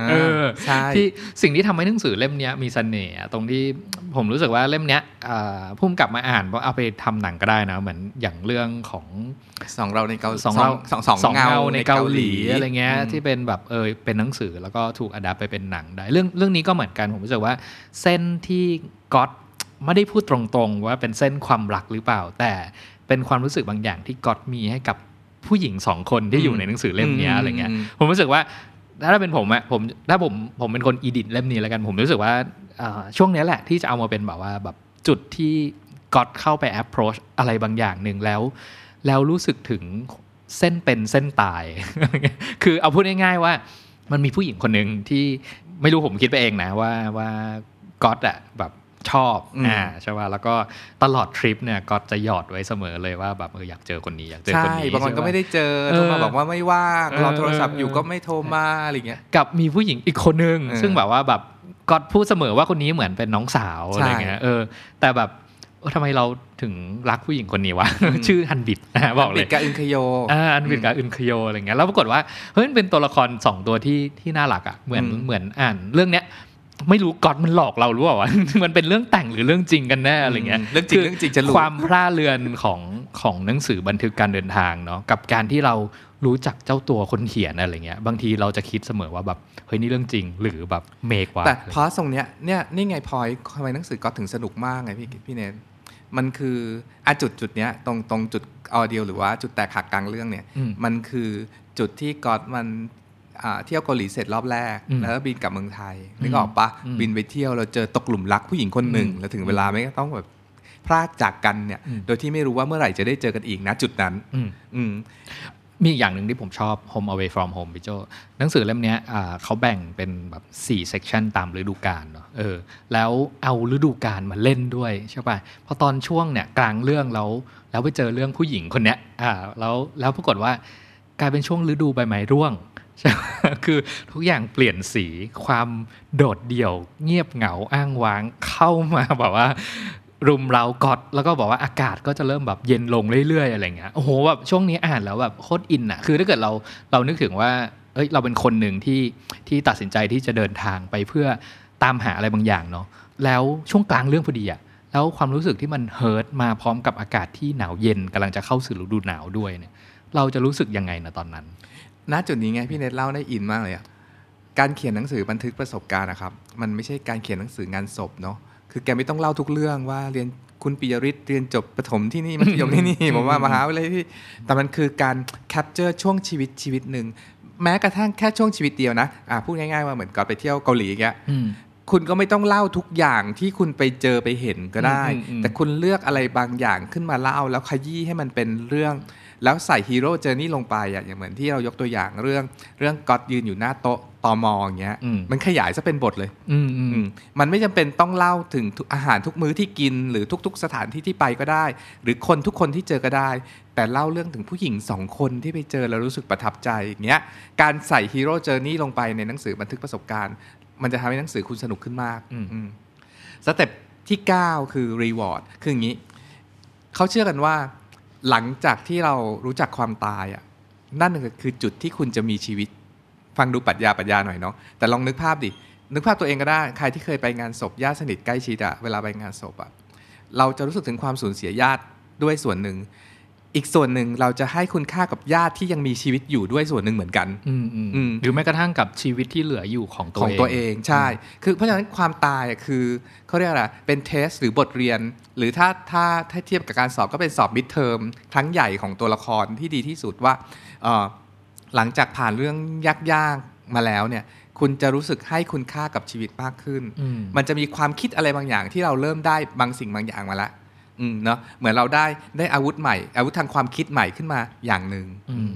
S1: เออใช่
S2: ที่สิ่งที่ทำให้หนังสือเล่มเนี้ยมีเสน่ห์อะตรงที่ผมรู้สึกว่าเล่มเนี้ยอ่าพุ่มกลับมาอ่านว่าเอาไปทำหนังก็ได้นะเหมือนอย่างเรื่องของ
S1: สองเราในเกา
S2: สองเรา
S1: สองสองเงา
S2: ในเกาหลีอะไรเงี้ย
S1: อืม
S2: ที่เป็นแบบเออเป็นหนังสือแล้วก็ถูกอัดไปเป็นหนังได้เรื่องเรื่องนี้ก็เหมือนกันผมรู้สึกว่าเส้นที่ก๊อต ไม่ได้พูดตรงๆ ว่าเป็นเส้นความรักหรือเปล่า แต่เป็นความรู้สึกบางอย่างที่ก๊อตมีให้กับผู้หญิงสองคนที่อยู่ในหนังสือเล่มเนี้ยอะไรเงี้ยผมรู้สึกว่าถ้าเป็นผมอะผมถ้าผมผมเป็นคนอีดิทเล่มนี้แล้วกันผมรู้สึกว่าเอ่อช่วงเนี้ยแหละที่จะเอามาเป็นแบบว่าแบบจุดที่ก๊อตเข้าไป approach อะไรบางอย่างหนึ่งแล้ว แล้วรู้สึกถึงเส้นเป็นเส้นตาย คือเอาพูดง่ายๆว่ามันมีผู้หญิงคนหนึ่งที่ไม่รู้ผมคิดไปเองนะว่าว่าก๊อตอะแบบ ชอบ
S1: อืม
S2: อ่าใช่ป่ะแล้วก็ตลอดทริปเนี่ยก๊อตจะหยอดไว้เสมอเลยว่าแบบเอออยากเจอคนนี้อยากเจอ
S1: ใช่
S2: คนนี้
S1: บางคนก็
S2: ใช่ปะ
S1: ไม่ได้เจอ
S2: เออ
S1: โทรมาบอกว่าไม่ว่าง
S2: เออ
S1: รอโทรศัพท์อยู่
S2: เออ
S1: ก็ไม่โทรมาอะไรเงี้ย
S2: กับมีผู้หญิงอีกคนนึง
S1: เออ
S2: ซึ่งแบบว่าแบบก๊อตพูดเสมอว่าคนนี้เหมือนเป็นน้องสาว
S1: ใช่
S2: อะไรเงี้ยเออ แต่แบบเออทำไมเราถึงรักผู้หญิงคนนี้วะ ชื่อฮันบิดนะบอกเล
S1: ปิ
S2: ย
S1: ดกับอึนคโย
S2: อ่าอันบิดกับอึนคโยอะไรเงี้ยแล้วปรากฏว่าเฮ้ยมันเป็นตัวละครสองตัวที่ที่น่ารักอะเหมือน
S1: อืม
S2: เหมือนอ่านเรื่องเนี้ย ไม่รู้ก๊อตมันหลอกเราหรือเปล่าวะมันเป็นเรื่องแต่งหรือเรื่องจริงกันแน่อะไรเงี้ย
S1: เรื่องจริง
S2: คื
S1: เรื่องจริงจะรู้
S2: ความพร่าเรือนของของหนังสือบันทึกการเดินทางเนาะกับการที่เรารู้จักเจ้าตัวคนเขียนอะไรเงี้ย บางทีเราจะคิดเสมอว่าแบบเฮ้ยนี่เรื่องจริงหรือแบบเมกวะ
S1: แต่พอตรงเนี้ยเนี่ยนี่ไงพอยทำไมหนังสือก็ถึงสนุกมากไงพี่พี่เนนมันคืออะจุดจุดเนี้ยตรงตรงจุดออเดียหรือว่าจุดแตกหักกลางเรื่องเนี่ย
S2: อืม
S1: มันคือจุดที่ก๊อตมันอ่า เที่ยวเกาหลีเสร็จรอบแรก
S2: อืม
S1: แล้วก็บินกลับเมืองไทย
S2: อืม
S1: นึกออกปะ
S2: อืม
S1: บินไปเที่ยวเราเจอตกหลุมรักผู้หญิงคนหนึ่ง
S2: อืม
S1: แล้วถึงเวลาไม่ก็ต้องแบบพลากจากกันเนี่ย
S2: อืม
S1: โดยที่ไม่รู้ว่าเมื่อไหร่จะได้เจอกันอีกนะจุดนั้น
S2: อืม
S1: อืม
S2: มีอีกอย่างหนึ่งที่ผมชอบ Home Away from Home พี่โจหนังสือเล่มเนี้ยอ่าเขาแบ่งเป็นแบบ4 section ตามฤดูกาลเนาะเออแล้วเอาฤดูกาลมาเล่นด้วยใช่ป่ะพอตอนช่วงเนี่ยกลางเรื่องแล้วแล้วไปเจอเรื่องผู้หญิงคนเนี้ยอ่าแล้วแล้วปรากฏว่ากลายเป็นช่วงฤดูใบไม้ร่วง ใช่คือทุกอย่างเปลี่ยนสีความโดดเดี่ยว เงียบเหงาอ้างว้างเข้ามาแบบว่า รุมเรากอดแล้วก็บอกว่าอากาศก็จะเริ่มแบบเย็นลงเรื่อยๆอะไรเงี้ยโอ้โหแบบช่วงนี้อ่านแล้วแบบโคตรอินอะคือถ้าเกิดเราเรานึกถึงว่าเอ้ยเราเป็นคนหนึ่งที่ที่ตัดสินใจที่จะเดินทางไปเพื่อตามหาอะไรบางอย่างเนาะแล้วช่วงกลางเรื่องพอดีอะแล้วความรู้สึกที่มันเฮิร์ตมาพร้อมกับอากาศที่หนาวเย็นกำลังจะเข้าสู่ฤดูหนาวด้วยเนี่ยเราจะรู้สึกยังไงนะตอนนั้น
S1: ณจุดนี้ไงพี่เนทเล่าได้อินมากเลยอะการเขียนหนังสือบันทึกประสบการณ์นะครับ มันไม่ใช่การเขียนหนังสืองานศพเนาะคือแกไม่ต้องเล่าทุกเรื่องว่าเรียนคุณปิยริศเรียนจบประถมที่นี่มัธยมที่นี่ผมว่ามหาวิทยาลัยที่แต่มันคือการ capture ช่วงชีวิตชีวิตหนึ่งแม้กระทั่งแค่ช่วงชีวิตเดียวนะอะพูดง่ายๆว่าเหมือนก่อนไปเที่ยวเกาหลีอย่างเงี้ย
S2: อืม
S1: คุณก็ไม่ต้องเล่าทุกอย่างที่คุณไปเจอไปเห็นก็ได้
S2: อืมอืมอืม
S1: แต่คุณเลือกอะไรบางอย่างขึ้นมาเล่าแล้วขยี้ให้มันเป็นเรื่อง แล้วใส่ hero journey ลงไปอะอย่างเหมือนที่เรายกตัวอย่างเรื่องเรื่องก๊อตยืนอยู่หน้าโต๊ะตอมอย่างเงี้ย
S2: อืม
S1: มันขยายซะเป็นบทเลย
S2: อืมอืม
S1: อืมมันไม่จำเป็นต้องเล่าถึงทุกอาหารทุกมื้อที่กิน หรือทุก ๆ สถานที่ที่ไปก็ได้ หรือคนทุกคนที่เจอก็ได้ แต่เล่าเรื่องถึงผู้หญิงสองคนที่ไปเจอแล้วรู้สึกประทับใจอย่างเงี้ยการใส่ hero journey ลงไปในหนังสือบันทึกประสบการณ์ มันจะทำให้หนังสือคุณสนุกขึ้นมาก
S2: อืม
S1: อืมสเต็ปที่ 9 คือ reward คืออย่างนี้เขาเชื่อกันว่า หลังจากที่เรารู้จักความตายอะนั่นคือจุดที่คุณจะมีชีวิต ฟังดูปรัชญาปรัชญาหน่อยเนาะแต่ลองนึกภาพดินึกภาพตัวเองก็ได้ใครที่เคยไปงานศพญาติสนิทใกล้ชิดอะเวลาไปงานศพอะเราจะรู้สึกถึงความสูญเสียญาติด้วยส่วนหนึ่ง อีกส่วนหนึ่งเราจะให้คุณค่ากับญาติที่ยังมีชีวิตอยู่ด้วยส่วนหนึ่งเหมือนกัน
S2: อืมอืม
S1: อืม
S2: หรือแม้กระทั่งกับชีวิตที่เหลืออยู่ของตัว
S1: ของ
S2: เอง
S1: ตัวเองใช่ คือเพราะฉะนั้นความตายอะคือเขาเรียกอะไรเป็นเทสหรือบทเรียน หรือถ้าถ้าถ้าเทียบกับการสอบก็เป็นสอบ midterm ครั้งใหญ่ของตัวละครที่ดีที่สุดว่าเอ่อหลังจากผ่านเรื่องยากๆมาแล้วเนี่ยคุณจะรู้สึกให้คุณค่ากับชีวิตมากขึ้น
S2: อืม
S1: มันจะมีความคิดอะไรบางอย่างที่เราเริ่มได้บางสิ่งบางอย่างมาแล้วอืม เนาะเหมือนเราได้ได้อาวุธใหม่ อาวุธทางความคิดใหม่ขึ้นมาอย่างหนึ่ง
S2: อืม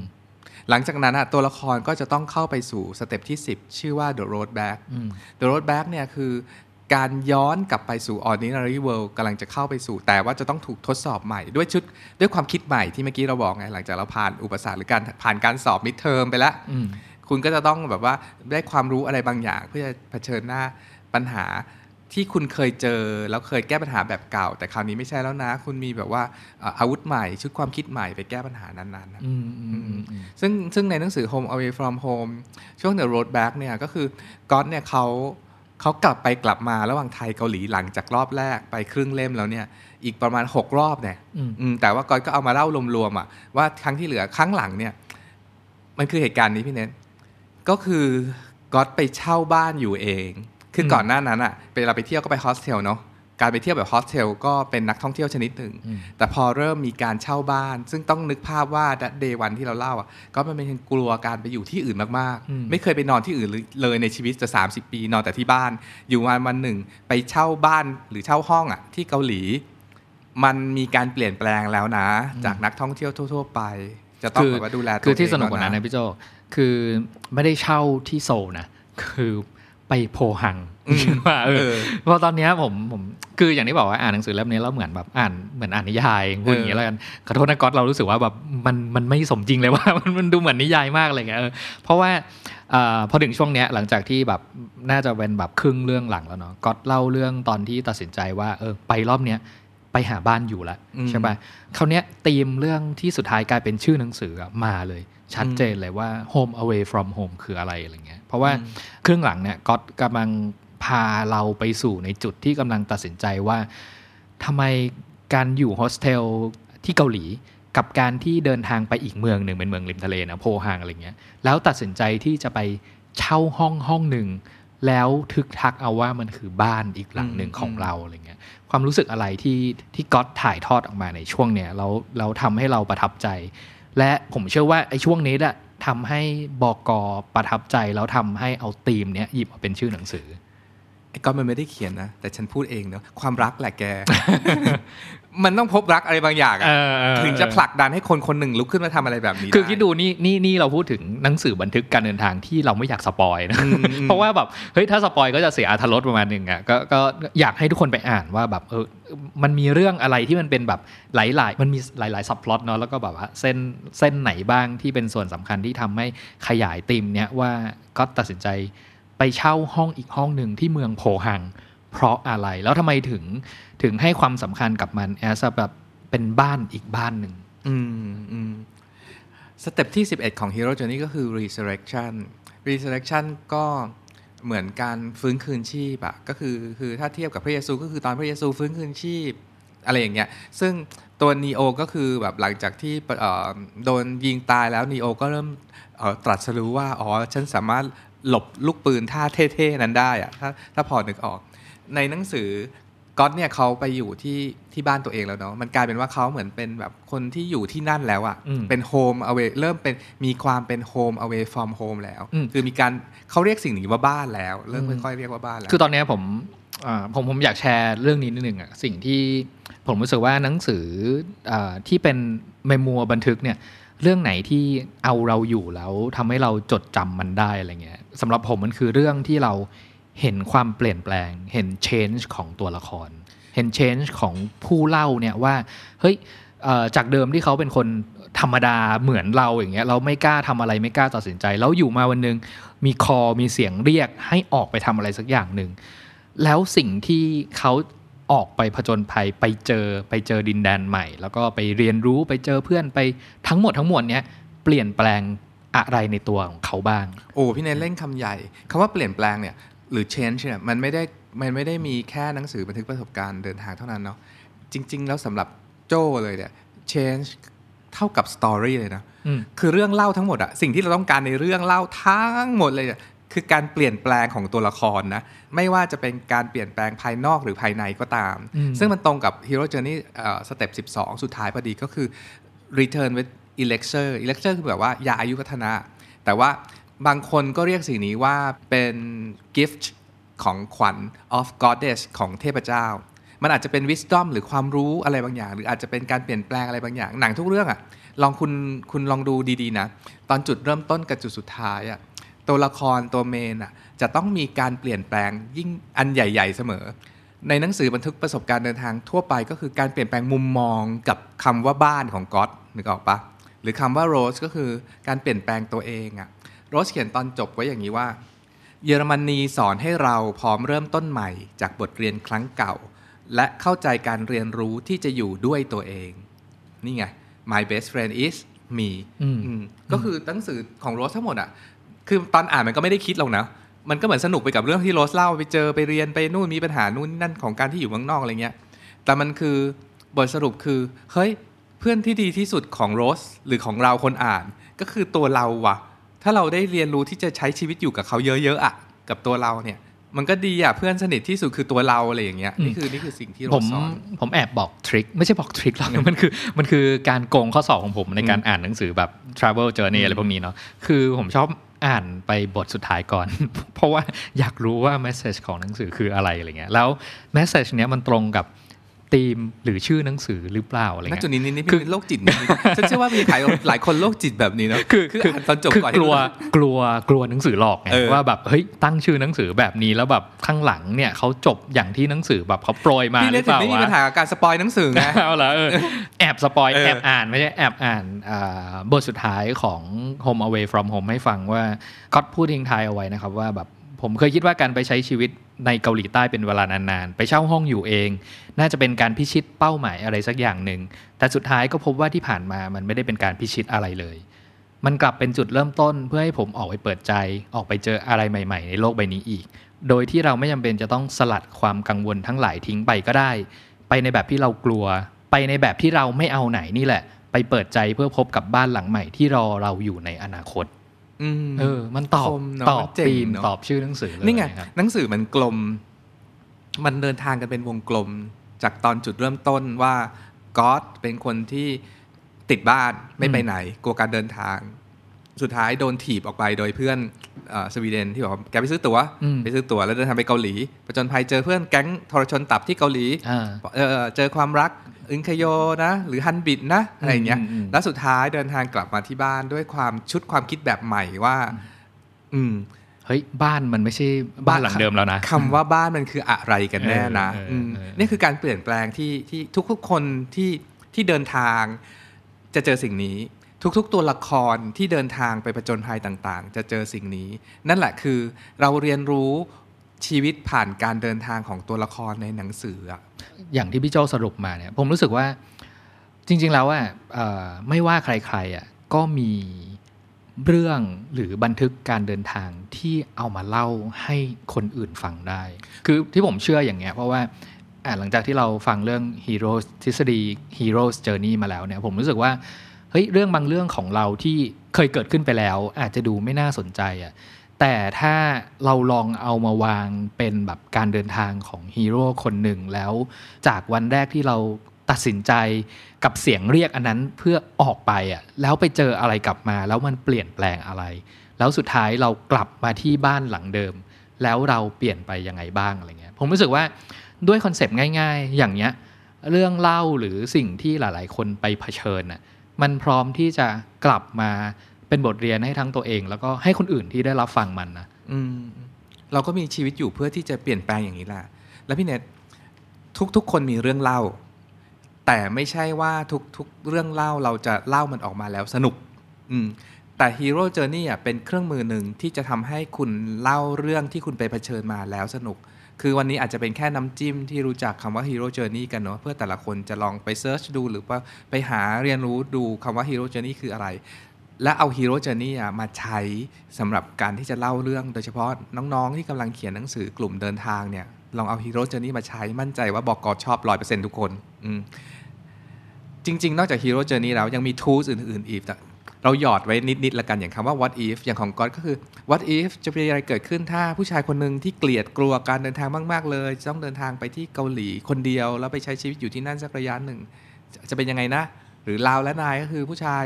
S1: หลังจากนั้นอะตัวละครก็จะต้องเข้าไปสู่ step ที่ 10 ชื่อว่า the road back
S2: อืม
S1: the road back เนี่ยคือการย้อนกลับไปสู่ ordinary world กำลังจะเข้าไปสู่ แต่ว่าจะต้องถูกทดสอบใหม่ ด้วยชุดด้วยความคิดใหม่ที่เมื่อกี้เราบอกไง หลังจากเราผ่านอุปสรรคหรือการผ่านการสอบ mid term ไปแล้ว
S2: อืม
S1: คุณก็จะต้องแบบว่าได้ความรู้อะไรบางอย่าง เพื่อจะเผชิญหน้าปัญหา ที่คุณเคยเจอแล้วเคยแก้ปัญหาแบบเก่า แต่คราวนี้ไม่ใช่แล้วนะ คุณมีแบบว่าเอ่ออาวุธใหม่ ชุดความคิดใหม่ไปแก้ปัญหานั้นๆนะ
S2: อืมอืมอืมอืม
S1: ซึ่งซึ่งในหนังสือ Home Away from Home ช่วง The Road Back เนี่ยก็คือก๊อตเนี่ยเขาเขากลับไปกลับมาระหว่างไทยเกาหลีหลังจากรอบแรกไปครึ่งเล่มแล้วเนี่ยอีกประมาณ 6 รอบเนี่ย
S2: อืม
S1: อืมแต่ว่าก๊อตก็เอามาเล่ารวมๆอะว่าครั้งที่เหลือครั้งหลังเนี่ยมันคือเหตุการณ์นี้ที่เน้นก็คือก๊อตไปเช่าบ้านอยู่เอง คือก่อนหน้านั้นอะเวลาไปเที่ยวก็ไปโฮสเทลเนาะการไปเที่ยวแบบโฮสเทลก็เป็นนักท่องเที่ยวชนิดหนึ่ง
S2: อืม
S1: แต่พอเริ่มมีการเช่าบ้าน ซึ่งต้องนึกภาพว่าเดย์วันที่เราเล่าอะก็มันเป็นกลัวการไปอยู่ที่อื่นมาก
S2: อืม
S1: ๆไม่เคยไปนอนที่อื่นเลยในชีวิตจะ 30 ปีนอนแต่ที่บ้าน อยู่วันวันหนึ่ง ไปเช่าบ้านหรือเช่าห้องอะที่เกาหลี มันมีการเปลี่ยนแปลงแล้วนะ จากนักท่องเที่ยวทั่ว ๆ ไป จะต้องแบบว่าดูแลตัว
S2: คือที่
S1: เง
S2: สนุกกว่านั้น
S1: แล้
S2: นะพี่โจคือไม่ได้เช่าที่โซลนะคือ ไปโพหังว่าเอ
S1: เอ
S2: อ
S1: อ
S2: เพราะตอนเนี้ยผมผมคืออย่างที่บอกว่าอ่านหนังสือเล่มนี้แล้วเหมือนแบบอ่านเหมือนอ่านนิยายพูดอย่างนี้แล้วกันขอโทษนะก๊อตเรารู้สึกว่าแบบมันมันไม่สมจริงเลยว่ามันมันดูเหมือนนิยายมากอะไรเงี้ยเออเพราะว่าเอ่อพอถึงช่วงเนี้ยหลังจากที่แบบน่าจะเป็นแบบครึ่งเรื่องหลังแล้วเนาะก๊อตเล่าเรื่องตอนที่ตัดสินใจว่าเออไปรอบเนี้ยไปหาบ้านอยู่ละ
S1: อืม
S2: ใช่ป่ะคราวเนี้ยธีมเรื่องที่สุดท้ายกลายเป็นชื่อหนังสืออะมาเลย ชัดเจนเลยว่า home away from home คืออะไรอะไรเงี้ย เพราะว่า
S1: อืม
S2: ครึ่งหลังเนี่ยก็กำลังพาเราไปสู่ในจุดที่กำลังตัดสินใจว่าทำไมการอยู่โฮสเทลที่เกาหลีกับการที่เดินทางไปอีกเมืองหนึ่งเป็นเมืองริมทะเลนะโพฮางอะไรเงี้ยแล้วตัดสินใจที่จะไปเช่าห้องห้องหนึ่งแล้วทึกทักเอาว่ามันคือบ้านอีกหลังหนึ่ง
S1: อืม
S2: ของเราอะไรเงี้ยความรู้สึกอะไรที่ที่ก๊อตถ่ายทอดออกมาในช่วงเนี้ยเราเราทำให้เราประทับใจ และผมเชื่อว่าไอ้ช่วงนี้แหละ ทำให้บอกอประทับใจแล้วทำให้เอาธีมเนี้ยหยิบมาเป็นชื่อหนังสือ
S1: ไอ้ก๊อตมันไม่ได้เขียนนะ แต่ฉันพูดเองเนาะความรักแหละแก มันต้องพบรักอะไรบางอย่างอะ
S2: เออเออ
S1: ถึงจะผลักดันให้คนคนหนึ่งลุกขึ้นมาทำอะไรแบบนี้
S2: คือคิดดูนี่นี่นี่เราพูดถึงหนังสือบันทึกการเดินทางที่เราไม่อยาก spoil นะ
S1: อืมอืม
S2: เพราะว่าแบบเฮ้ยถ้า spoil ก็จะเสียอรรถรสประมาณหนึ่งอะก็ก็อยากให้ทุกคนไปอ่านว่าแบบเออมันมีเรื่องอะไรที่มันเป็นแบบหลายๆ มันมีหลายๆ subplot เนาะแล้วก็แบบว่าเส้นเส้นไหนบ้างที่เป็นส่วนสำคัญที่ทำให้ขยายธีมเนี้ยว่าก็ตัดสินใจไปเช่าห้องอีกห้องหนึ่งที่เมืองโพฮัง เพราะอะไรแล้วทำไมถึง ถึงให้ความสำคัญกับมันแอสแบบเป็นบ้านอีกบ้านหนึ่ง
S1: อืมอืมสเต็ปที่ 11 ของ Hero Journey ก็คือ resurrection resurrection ก็เหมือนการฟื้นคืนชีพอะก็คือคือถ้าเทียบกับพระเยซูก็คือตอนพระเยซูฟื้นคืนชีพอะไรอย่างเงี้ยซึ่งตัวนีโอก็คือแบบหลังจากที่โดนยิงตายแล้วนีโอก็เริ่มตรัสรู้ว่าอ๋อฉันสามารถหลบลูกปืนท่าเท่ๆนั้นได้อะถ้าถ้าพอนึกออก ในหนังสือ ก๊อตเนี่ยเขาไปอยู่ที่ที่บ้านตัวเองแล้วเนาะมันกลายเป็นว่าเขาเหมือนเป็นแบบคนที่อยู่ที่นั่นแล้วอะ
S2: อืม
S1: เป็นโฮมเอา a y เริ่มเป็นมีความเป็นโฮมเอา a y from home แล้ว
S2: อืม
S1: คือมีการเขาเรียกสิ่งนี้ว่าบ้านแล้ว เริ่ม
S2: อืม
S1: ค่อยๆเรียกว่าบ้านแล้ว
S2: คือตอนเนี้ยผมอ่าผมผมอยากแชร์เรื่องนี้นิดหนึ่งอะสิ่งที่ผมรู้สึกว่าหนังสืออาที่เป็นเมมัวบันทึกเนี่ยเรื่องไหนที่เอาเราอยู่แล้วทำให้เราจดจำมันได้อะไรเงี้ยสำหรับผมมันคือเรื่องที่เรา เห็นความเปลี่ยนแปลง เห็น change ของตัวละคร เห็น change ของผู้เล่าเนี่ยว่าเฮ้ยจากเดิมที่เขาเป็นคนธรรมดาเหมือนเราอย่างเงี้ยเราไม่กล้าทำอะไรไม่กล้าตัดสินใจ แล้วอยู่มาวันหนึงมีคอมีเสียงเรียกให้ออกไปทำอะไรสักอย่างหนึ่งแล้วสิ่งที่เขาออกไปผจญภัยไปเจอไปเจอดินแดนใหม่ แล้วก็ไปเรียนรู้ไปเจอเพื่อนไปทั้งหมดทั้งมวลเนี้ยเปลี่ยนแปลงอะไรในตัวของเขาบ้าง
S1: โอ้พี่เนยเล่นคำใหญ่คำว่าเปลี่ยนแปลงเนี่ย หรือ change เนี่ยมันไม่ได้มันไม่ได้มีแค่หนังสือบันทึกประสบการณ์เดินทางเท่านั้นเนาะจริง ๆ แล้วสำหรับโจ้เลยเนี่ย change เท่ากับ story เลยนะ
S2: อืม
S1: คือเรื่องเล่าทั้งหมดอะสิ่งที่เราต้องการในเรื่องเล่าทั้งหมดเลยอะคือการเปลี่ยนแปลงของตัวละครนะไม่ว่าจะเป็นการเปลี่ยนแปลงภายนอกหรือภายในก็ตาม
S2: อืม
S1: ซึ่งมันตรงกับ Hero Journey สเต็ป12 สุดท้ายพอดีก็คือ Return with Elixir Elixir คือแบบว่ายาอายุวัฒนะแต่ว่า บางคนก็เรียกสิ่งนี้ว่าเป็น gift ของขวัญ of goddess ของเทพเจ้า มันอาจจะเป็น wisdom หรือความรู้อะไรบางอย่าง หรืออาจจะเป็นการเปลี่ยนแปลงอะไรบางอย่าง หนังทุกเรื่องอะลองคุณคุณลองดูดีๆนะ ตอนจุดเริ่มต้นกับจุดสุดท้ายอะตัวละครตัวเมนอะจะต้องมีการเปลี่ยนแปลงยิ่งอันใหญ่ ๆ เสมอ ในหนังสือบันทึกประสบการณ์เดินทางทั่วไปก็คือการเปลี่ยนแปลงมุมมองกับคำว่าบ้านของก๊อตนึกออกปะหรือคำว่าโรสก็คือการเปลี่ยนแปลงตัวเองอะ โรสเขียนตอนจบไว้อย่างนี้ว่า เยอรมนีสอนให้เราพร้อมเริ่มต้นใหม่ จากบทเรียนครั้งเก่า และเข้าใจการเรียนรู้ที่จะอยู่ด้วยตัวเอง นี่ไง my best friend is me
S2: อืม
S1: อืมก็คือหนังสือของโรสทั้งหมดอะคือตอนอ่านมันก็ไม่ได้คิดหรอกนะมันก็เหมือนสนุกไปกับเรื่องที่โรสเล่าไปเจอไปเรียนไปนู่นมีปัญหานู่นนั่นของการที่อยู่เมืองนอกอะไรเงี้ย แต่มันคือบทสรุปคือเฮ้ยเพื่อนที่ดีที่สุดของโรสหรือของเราคนอ่าน ก็คือตัวเราว่ะ ถ้าเราได้เรียนรู้ที่จะใช้ชีวิตอยู่กับเขาเยอะๆอะกับตัวเราเนี่ย มันก็ดีอะเพื่อนสนิทที่สุดคือตัวเราอะไรอย่างเงี้ยนี่คือนี่คือสิ่งที่โร
S2: ผ
S1: ส
S2: ม
S1: สอน
S2: ผมแอบบอกทริคไม่ใช่บอกทริคหรอกมันคือมันคือการโกงข้อสอบของผมในการอ่านหนังสือแบบ travel journey อะไรพวกนี้เนาะคือผมชอบอ่านไปบทสุดท้ายก่อน เพราะว่าอยากรู้ว่า message ของหนังสือคืออะไรอะไรเงี้ยแล้ว message เนี้ยมันตรงกับ ธีมหรือชื่อหนังสือหรือเปล่าอะไร
S1: ณ
S2: เงี้ย
S1: จุดนี้นี่นี่
S2: คือ
S1: เป็นโรคจิตนิดๆฉันเชื่อว่ามีใครหลายคนโรคจิตแบบนี้เนาะ
S2: คือ
S1: คืออ่านตอนจบ
S2: คือ
S1: ก่อน
S2: กลัวกลัวกลัวหนังสือหลอกไง
S1: เออ
S2: ว่าแบบเฮ้ยตั้งชื่อหนังสือแบบนี้แล้วแบบข้างหลังเนี่ยเขาจบอย่างที่หนังสือแบบเขาโปรยมา
S1: พี่
S2: ห
S1: เล็
S2: รื
S1: ก
S2: อเป
S1: ถึง
S2: ล่า
S1: ไม่มี
S2: วะ
S1: ปัญหากับการ spoil หนังสือไง
S2: เอาละเออแอบ spoil
S1: เออ
S2: แอบอ่านไม่ใช่แอบอ่านอ่าบทสุดท้ายของ Home Away from Home ให้ฟังว่าก็พูดทิ้งท้ายเอาไว้นะครับว่าแบบ ผมเคยคิดว่าการไปใช้ชีวิตในเกาหลีใต้เป็นเวลานานๆ ไปเช่าห้องอยู่เอง น่าจะเป็นการพิชิตเป้าหมายอะไรสักอย่างหนึ่ง แต่สุดท้ายก็พบว่าที่ผ่านมามันไม่ได้เป็นการพิชิตอะไรเลย มันกลับเป็นจุดเริ่มต้นเพื่อให้ผมออกไปเปิดใจ ออกไปเจออะไรใหม่ ๆ ในโลกใบนี้อีก โดยที่เราไม่จำเป็นจะต้องสลัดความกังวลทั้งหลายทิ้งไปก็ได้ ไปในแบบที่เรากลัว ไปในแบบที่เราไม่เอาไหนนี่แหละ ไปเปิดใจเพื่อพบกับบ้านหลังใหม่ที่รอเราอยู่ในอนาคต เออ มันตอบ
S1: คมเนอะ
S2: ตอบ
S1: มันเจ๋ง
S2: ธีม
S1: เนอะ
S2: ตอบชื่อหนังสือเลย
S1: นี่ไง
S2: ครับ
S1: หนังสือมันกลม มันเดินทางกันเป็นวงกลม จากตอนจุดเริ่มต้นว่าก๊อตเป็นคนที่ติดบ้านไม่ไปไหน กลัวการเดินทาง สุดท้ายโดนถีบออกไปโดยเพื่อนเออสวีเดนที่บอกว่าแกไปซื้อตัว๋ว
S2: อืม
S1: ไปซื้อตั๋วแล้วเดินทางไปเกาหลีประจนภัยเจอเพื่อนแก๊งทรชนตับที่เกาหลี
S2: อ่า
S1: เออเจอความรัก อึนคโยนะ หรือฮันบิดนะอะไรเงี้ยแล้วสุดท้ายเดินทางกลับมาที่บ้านด้วยความชุดความคิดแบบใหม่ว่า อืม
S2: เฮ้ยบ้านมันไม่ใช่บ้านหลังเดิมแล้วนะ
S1: คำว่าบ้านมันคืออะไรกันแน่นะนี่คือการเปลี่ยนแปลงที่ที่ทุกๆคนที่ที่เดินทาง จะเจอสิ่งนี้ ทุกๆ ตัวละครที่เดินทางไปประจนภัยต่างๆ จะเจอสิ่งนี้ นั่นแหละคือเราเรียนรู้ ชีวิตผ่านการเดินทางของตัวละครในหนังสืออะ
S2: อย่างที่พี่โจสรุปมาเนี่ยผมรู้สึกว่าจริง ๆ แล้วอะไม่ว่าใครๆอะก็มีเรื่องหรือบันทึกการเดินทางที่เอามาเล่าให้คนอื่นฟังได้ คือที่ผมเชื่ออย่างเงี้ยเพราะว่าหลังจากที่เราฟังเรื่อง Heroes ทฤษฎี Heroes Journey มาแล้วเนี่ยผมรู้สึกว่าเฮ้ยเรื่องบางเรื่องของเราที่เคยเกิดขึ้นไปแล้ว อาจจะดูไม่น่าสนใจอะ แต่ถ้าเราลองเอามาวางเป็นแบบการเดินทางของฮีโร่คนหนึ่งแล้วจากวันแรกที่เราตัดสินใจกับเสียงเรียกอันนั้นเพื่อออกไปอะแล้วไปเจออะไรกลับมา แล้วมันเปลี่ยนแปลงอะไร แล้วสุดท้ายเรากลับมาที่บ้านหลังเดิม แล้วเราเปลี่ยนไปยังไงบ้างอะไรเงี้ยผมรู้สึกว่าด้วยคอนเซปต์ง่าย ๆ อย่างเนี้ยเรื่องเล่าหรือสิ่งที่หลาย ๆ คนไปเผชิญน่ะมันพร้อมที่จะกลับมา เป็นบทเรียนให้ทั้งตัวเอง แล้วก็ให้คนอื่นที่ได้รับฟังมันนะ
S1: อืมเราก็มีชีวิตอยู่เพื่อที่จะเปลี่ยนแปลงอย่างนี้แหละแล้วพี่เนททุกๆคนมีเรื่องเล่า แต่ไม่ใช่ว่าทุกๆเรื่องเล่าเราจะเล่ามันออกมาแล้วสนุก อืมแต่ Hero Journey อะเป็นเครื่องมือหนึ่งที่จะทำให้คุณเล่าเรื่องที่คุณไปเผชิญมาแล้วสนุก คือวันนี้อาจจะเป็นแค่น้ำจิ้มที่รู้จักคำว่า Hero Journey กันเนาะเพื่อแต่ละคนจะลองไปเซิร์ชดูหรือว่าไปหาเรียนรู้ดูคำว่า Hero Journey คืออะไร และเอา Hero Journey อ่มาใช้สำหรับการที่จะเล่าเรื่อง โดยเฉพาะน้องๆ ที่กำลังเขียนหนังสือกลุ่มเดินทางเนี่ยลองเอา Hero Journey มาใช้มั่นใจว่าบอกกอชอบ100%ทุกคนจริง ๆ นอกจาก Hero Journey แล้วยังมี tools อื่น ๆ อีกเราหยอดไว้นิด ๆ ละกันอย่างคำว่า what if อย่างของก๊อตก็คือ what if จะเป็นอะไรเกิดขึ้นถ้าผู้ชายคนหนึ่งที่เกลียดกลัวการเดินทางมาก ๆ เลยจะต้องเดินทางไปที่เกาหลีคนเดียว แล้วไปใช้ชีวิตอยู่ที่นั่นสักระยะหนึ่ง จะเป็นยังไงนะ หรือลาวและนายก็คือผู้ชาย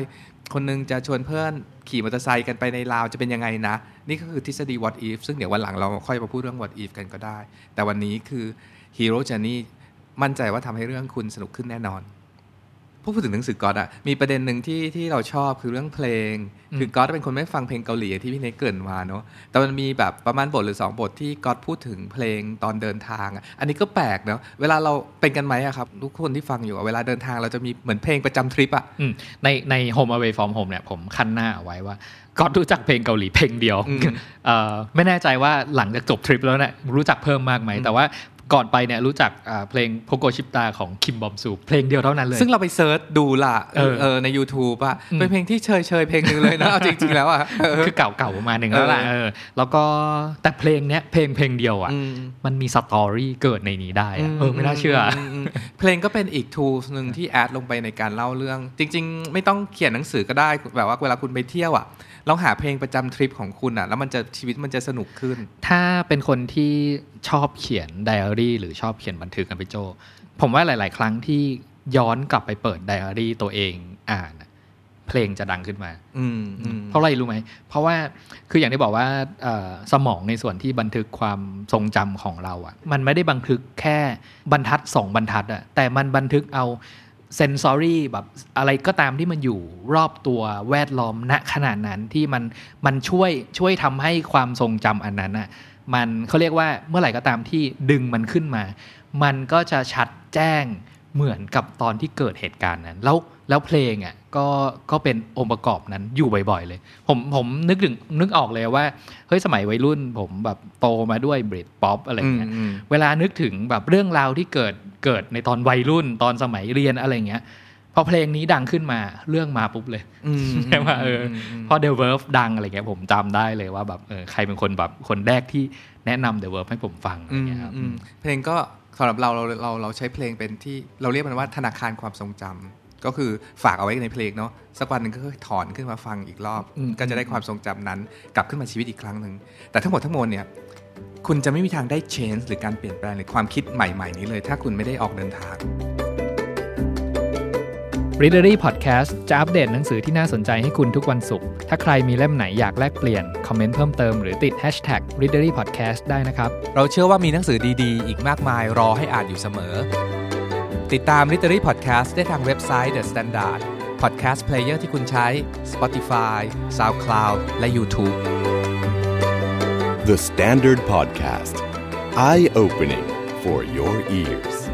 S1: คนหนึ่งจะชวนเพื่อนขี่มอเตอร์ไซค์กันไปในลาวจะเป็นยังไงนะ นี่ก็คือทฤษฎี what if ซึ่งเดี๋ยววันหลังเราค่อยมาพูดเรื่อง what if กันก็ได้ แต่วันนี้คือ hero journey มั่นใจว่าทำให้เรื่องคุณสนุกขึ้นแน่นอน พูดถึงหนังสือก๊อตอะมีประเด็นหนึ่งที่ที่เราชอบคือเรื่องเพลง คือก๊อตเป็นคนไม่ฟังเพลงเกาหลีอย่างที่พี่เนกเกรินมาเนาะแต่มันมีแบบประมาณบทหรือ 2 บทที่ก๊อตพูดถึงเพลงตอนเดินทางอะอันนี้ก็แปลกเนาะเวลาเราเป็นกันไหมอะครับทุกคนที่ฟังอยู่อะเวลาเดินทางเราจะมีเหมือนเพลงประจำทริปอะ
S2: อืมในใน Home Away from Home เนี่ยผมคันหน้าเอาไว้ว่าก็รู้จักเพลงเกาหลีเพลงเดียว
S1: อืม
S2: เอ่อไม่แน่ใจว่าหลังจากจบทริปแล้วเนี่ยรู้จักเพิ่มมากไหมแต่ว่า ก่อนไปเนี่ยรู้จักอ่าเพลงโ o โกชิปตาของคิมบอมซูเพลงเดียวเท่านั้นเลย
S1: ซึ่งเราไป search ดูล่ะ
S2: เออ
S1: เออใน YouTube อะ
S2: อืม
S1: เป็นเพลงที่เชยเชยๆเพลงหนึ่งเลยนะเอาจริงๆแล้วอะเออ
S2: คือเก่าๆประมาณหนึ่งแล้วล่ะ
S1: เออ
S2: เออแล้วก็แต่เพลงเนี้ยเพลงเพลงเดียวอะ
S1: อืม
S2: มันมี story เกิดในนี้ได้อะเออไม่น่าเชื่ออ
S1: มมเพลงก็เป็นอีก tools หนึ่งที่ add ลงไปในการเล่าเรื่อง จริง ๆ ไม่ต้องเขียนหนังสือก็ได้แบบว่าเวลาคุณไปเที่ยวอะ ลองหาเพลงประจำทริปของคุณอะ แล้วมันจะชีวิตมันจะสนุกขึ้น
S2: ถ้าเป็นคนที่ชอบเขียนไดอารี่หรือชอบเขียนบันทึกกันพี่โจ ผมว่าหลาย ๆ ครั้งที่ย้อนกลับไปเปิดไดอารี่ตัวเองอ่านอะเพลงจะดังขึ้นมา
S1: อืมอืม
S2: เพราะอะไรรู้ไหม เพราะว่าคืออย่างที่บอกว่าเอ่อสมองในส่วนที่บันทึกความทรงจำของเราอะ่ะ มันไม่ได้บันทึกแค่บรรทัดสองบรรทัดอะ่ะแต่มันบันทึกเอา เซนซอรี่แบบอะไรก็ตามที่มันอยู่รอบตัวแวดล้อมณขนาดนั้นที่มันมันช่วยช่วยทำให้ความทรงจำอันนั้นอะมันเขาเรียกว่าเมื่อไหร่ก็ตามที่ดึงมันขึ้นมา มันก็จะชัดแจ้งเหมือนกับตอนที่เกิดเหตุการณ์นั้น แล้วแล้วเพลงอะ ก็ก็เป็นองค์ประกอบนั้นอยู่บ่อยๆเลย ผมผมนึกถึงนึกออกเลยว่าเฮ้ยสมัยวัยรุ่น ผมแบบโตมาด้วยเบรดป๊อปอะไรอย่างเงี้ย
S1: อืม
S2: เวลานึกถึงแบบเรื่องราวที่เกิดเกิดในตอนวัยรุ่นตอนสมัยเรียนอะไรอย่างเงี้ยพอเพลงนี้ดังขึ้นมาเรื่องมาปุ๊บเลย
S1: อืม
S2: ใช่ไหมเออ
S1: ม
S2: พอ The Verve ดังอะไรเงี้ยผมจำได้เลยว่าแบบเออใครเป็นคนแบบคนแรกที่แนะนำ The Verve ให้ผมฟังอะไร
S1: อืม
S2: เงี้ยครับ
S1: อืมเพลงก็สำหรับเราเราเราเราใช้เพลงเป็นที่เราเรียกมันว่าธนาคารความทรงจำ ก็คือฝากเอาไว้ในเพลงเนาะสักวันหนึ่งก็คือถอนขึ้นมาฟังอีกรอบ
S2: อืม
S1: ก็จะได้ความทรงจำนั้น กลับขึ้นมาชีวิตอีกครั้งหนึ่งแต่ทั้งหมดทั้งมวลเนี่ยคุณจะไม่มีทางได้ change หรือการเปลี่ยนแปลงหรือความคิดใหม่ๆ นี้เลย ถ้าคุณไม่ได้ออกเดินทาง
S2: Readery Podcast จะอัปเดตหนังสือที่น่าสนใจให้คุณทุกวันศุกร์ ถ้าใครมีเล่มไหนอยากแลกเปลี่ยน คอมเมนต์เพิ่มเติมหรือติด Hashtag Readery Podcast ได้นะครับ
S4: เราเชื่อว่ามีหนังสือดีๆ อีกมากมายรอให้อ่านอยู่เสมอ ติดตาม Literary Podcast ได้ทางเว็บไซต์ The Standard Podcast Player ที่คุณใช้ Spotify SoundCloud และ YouTube
S5: The Standard Podcast. Eye opening for your ears.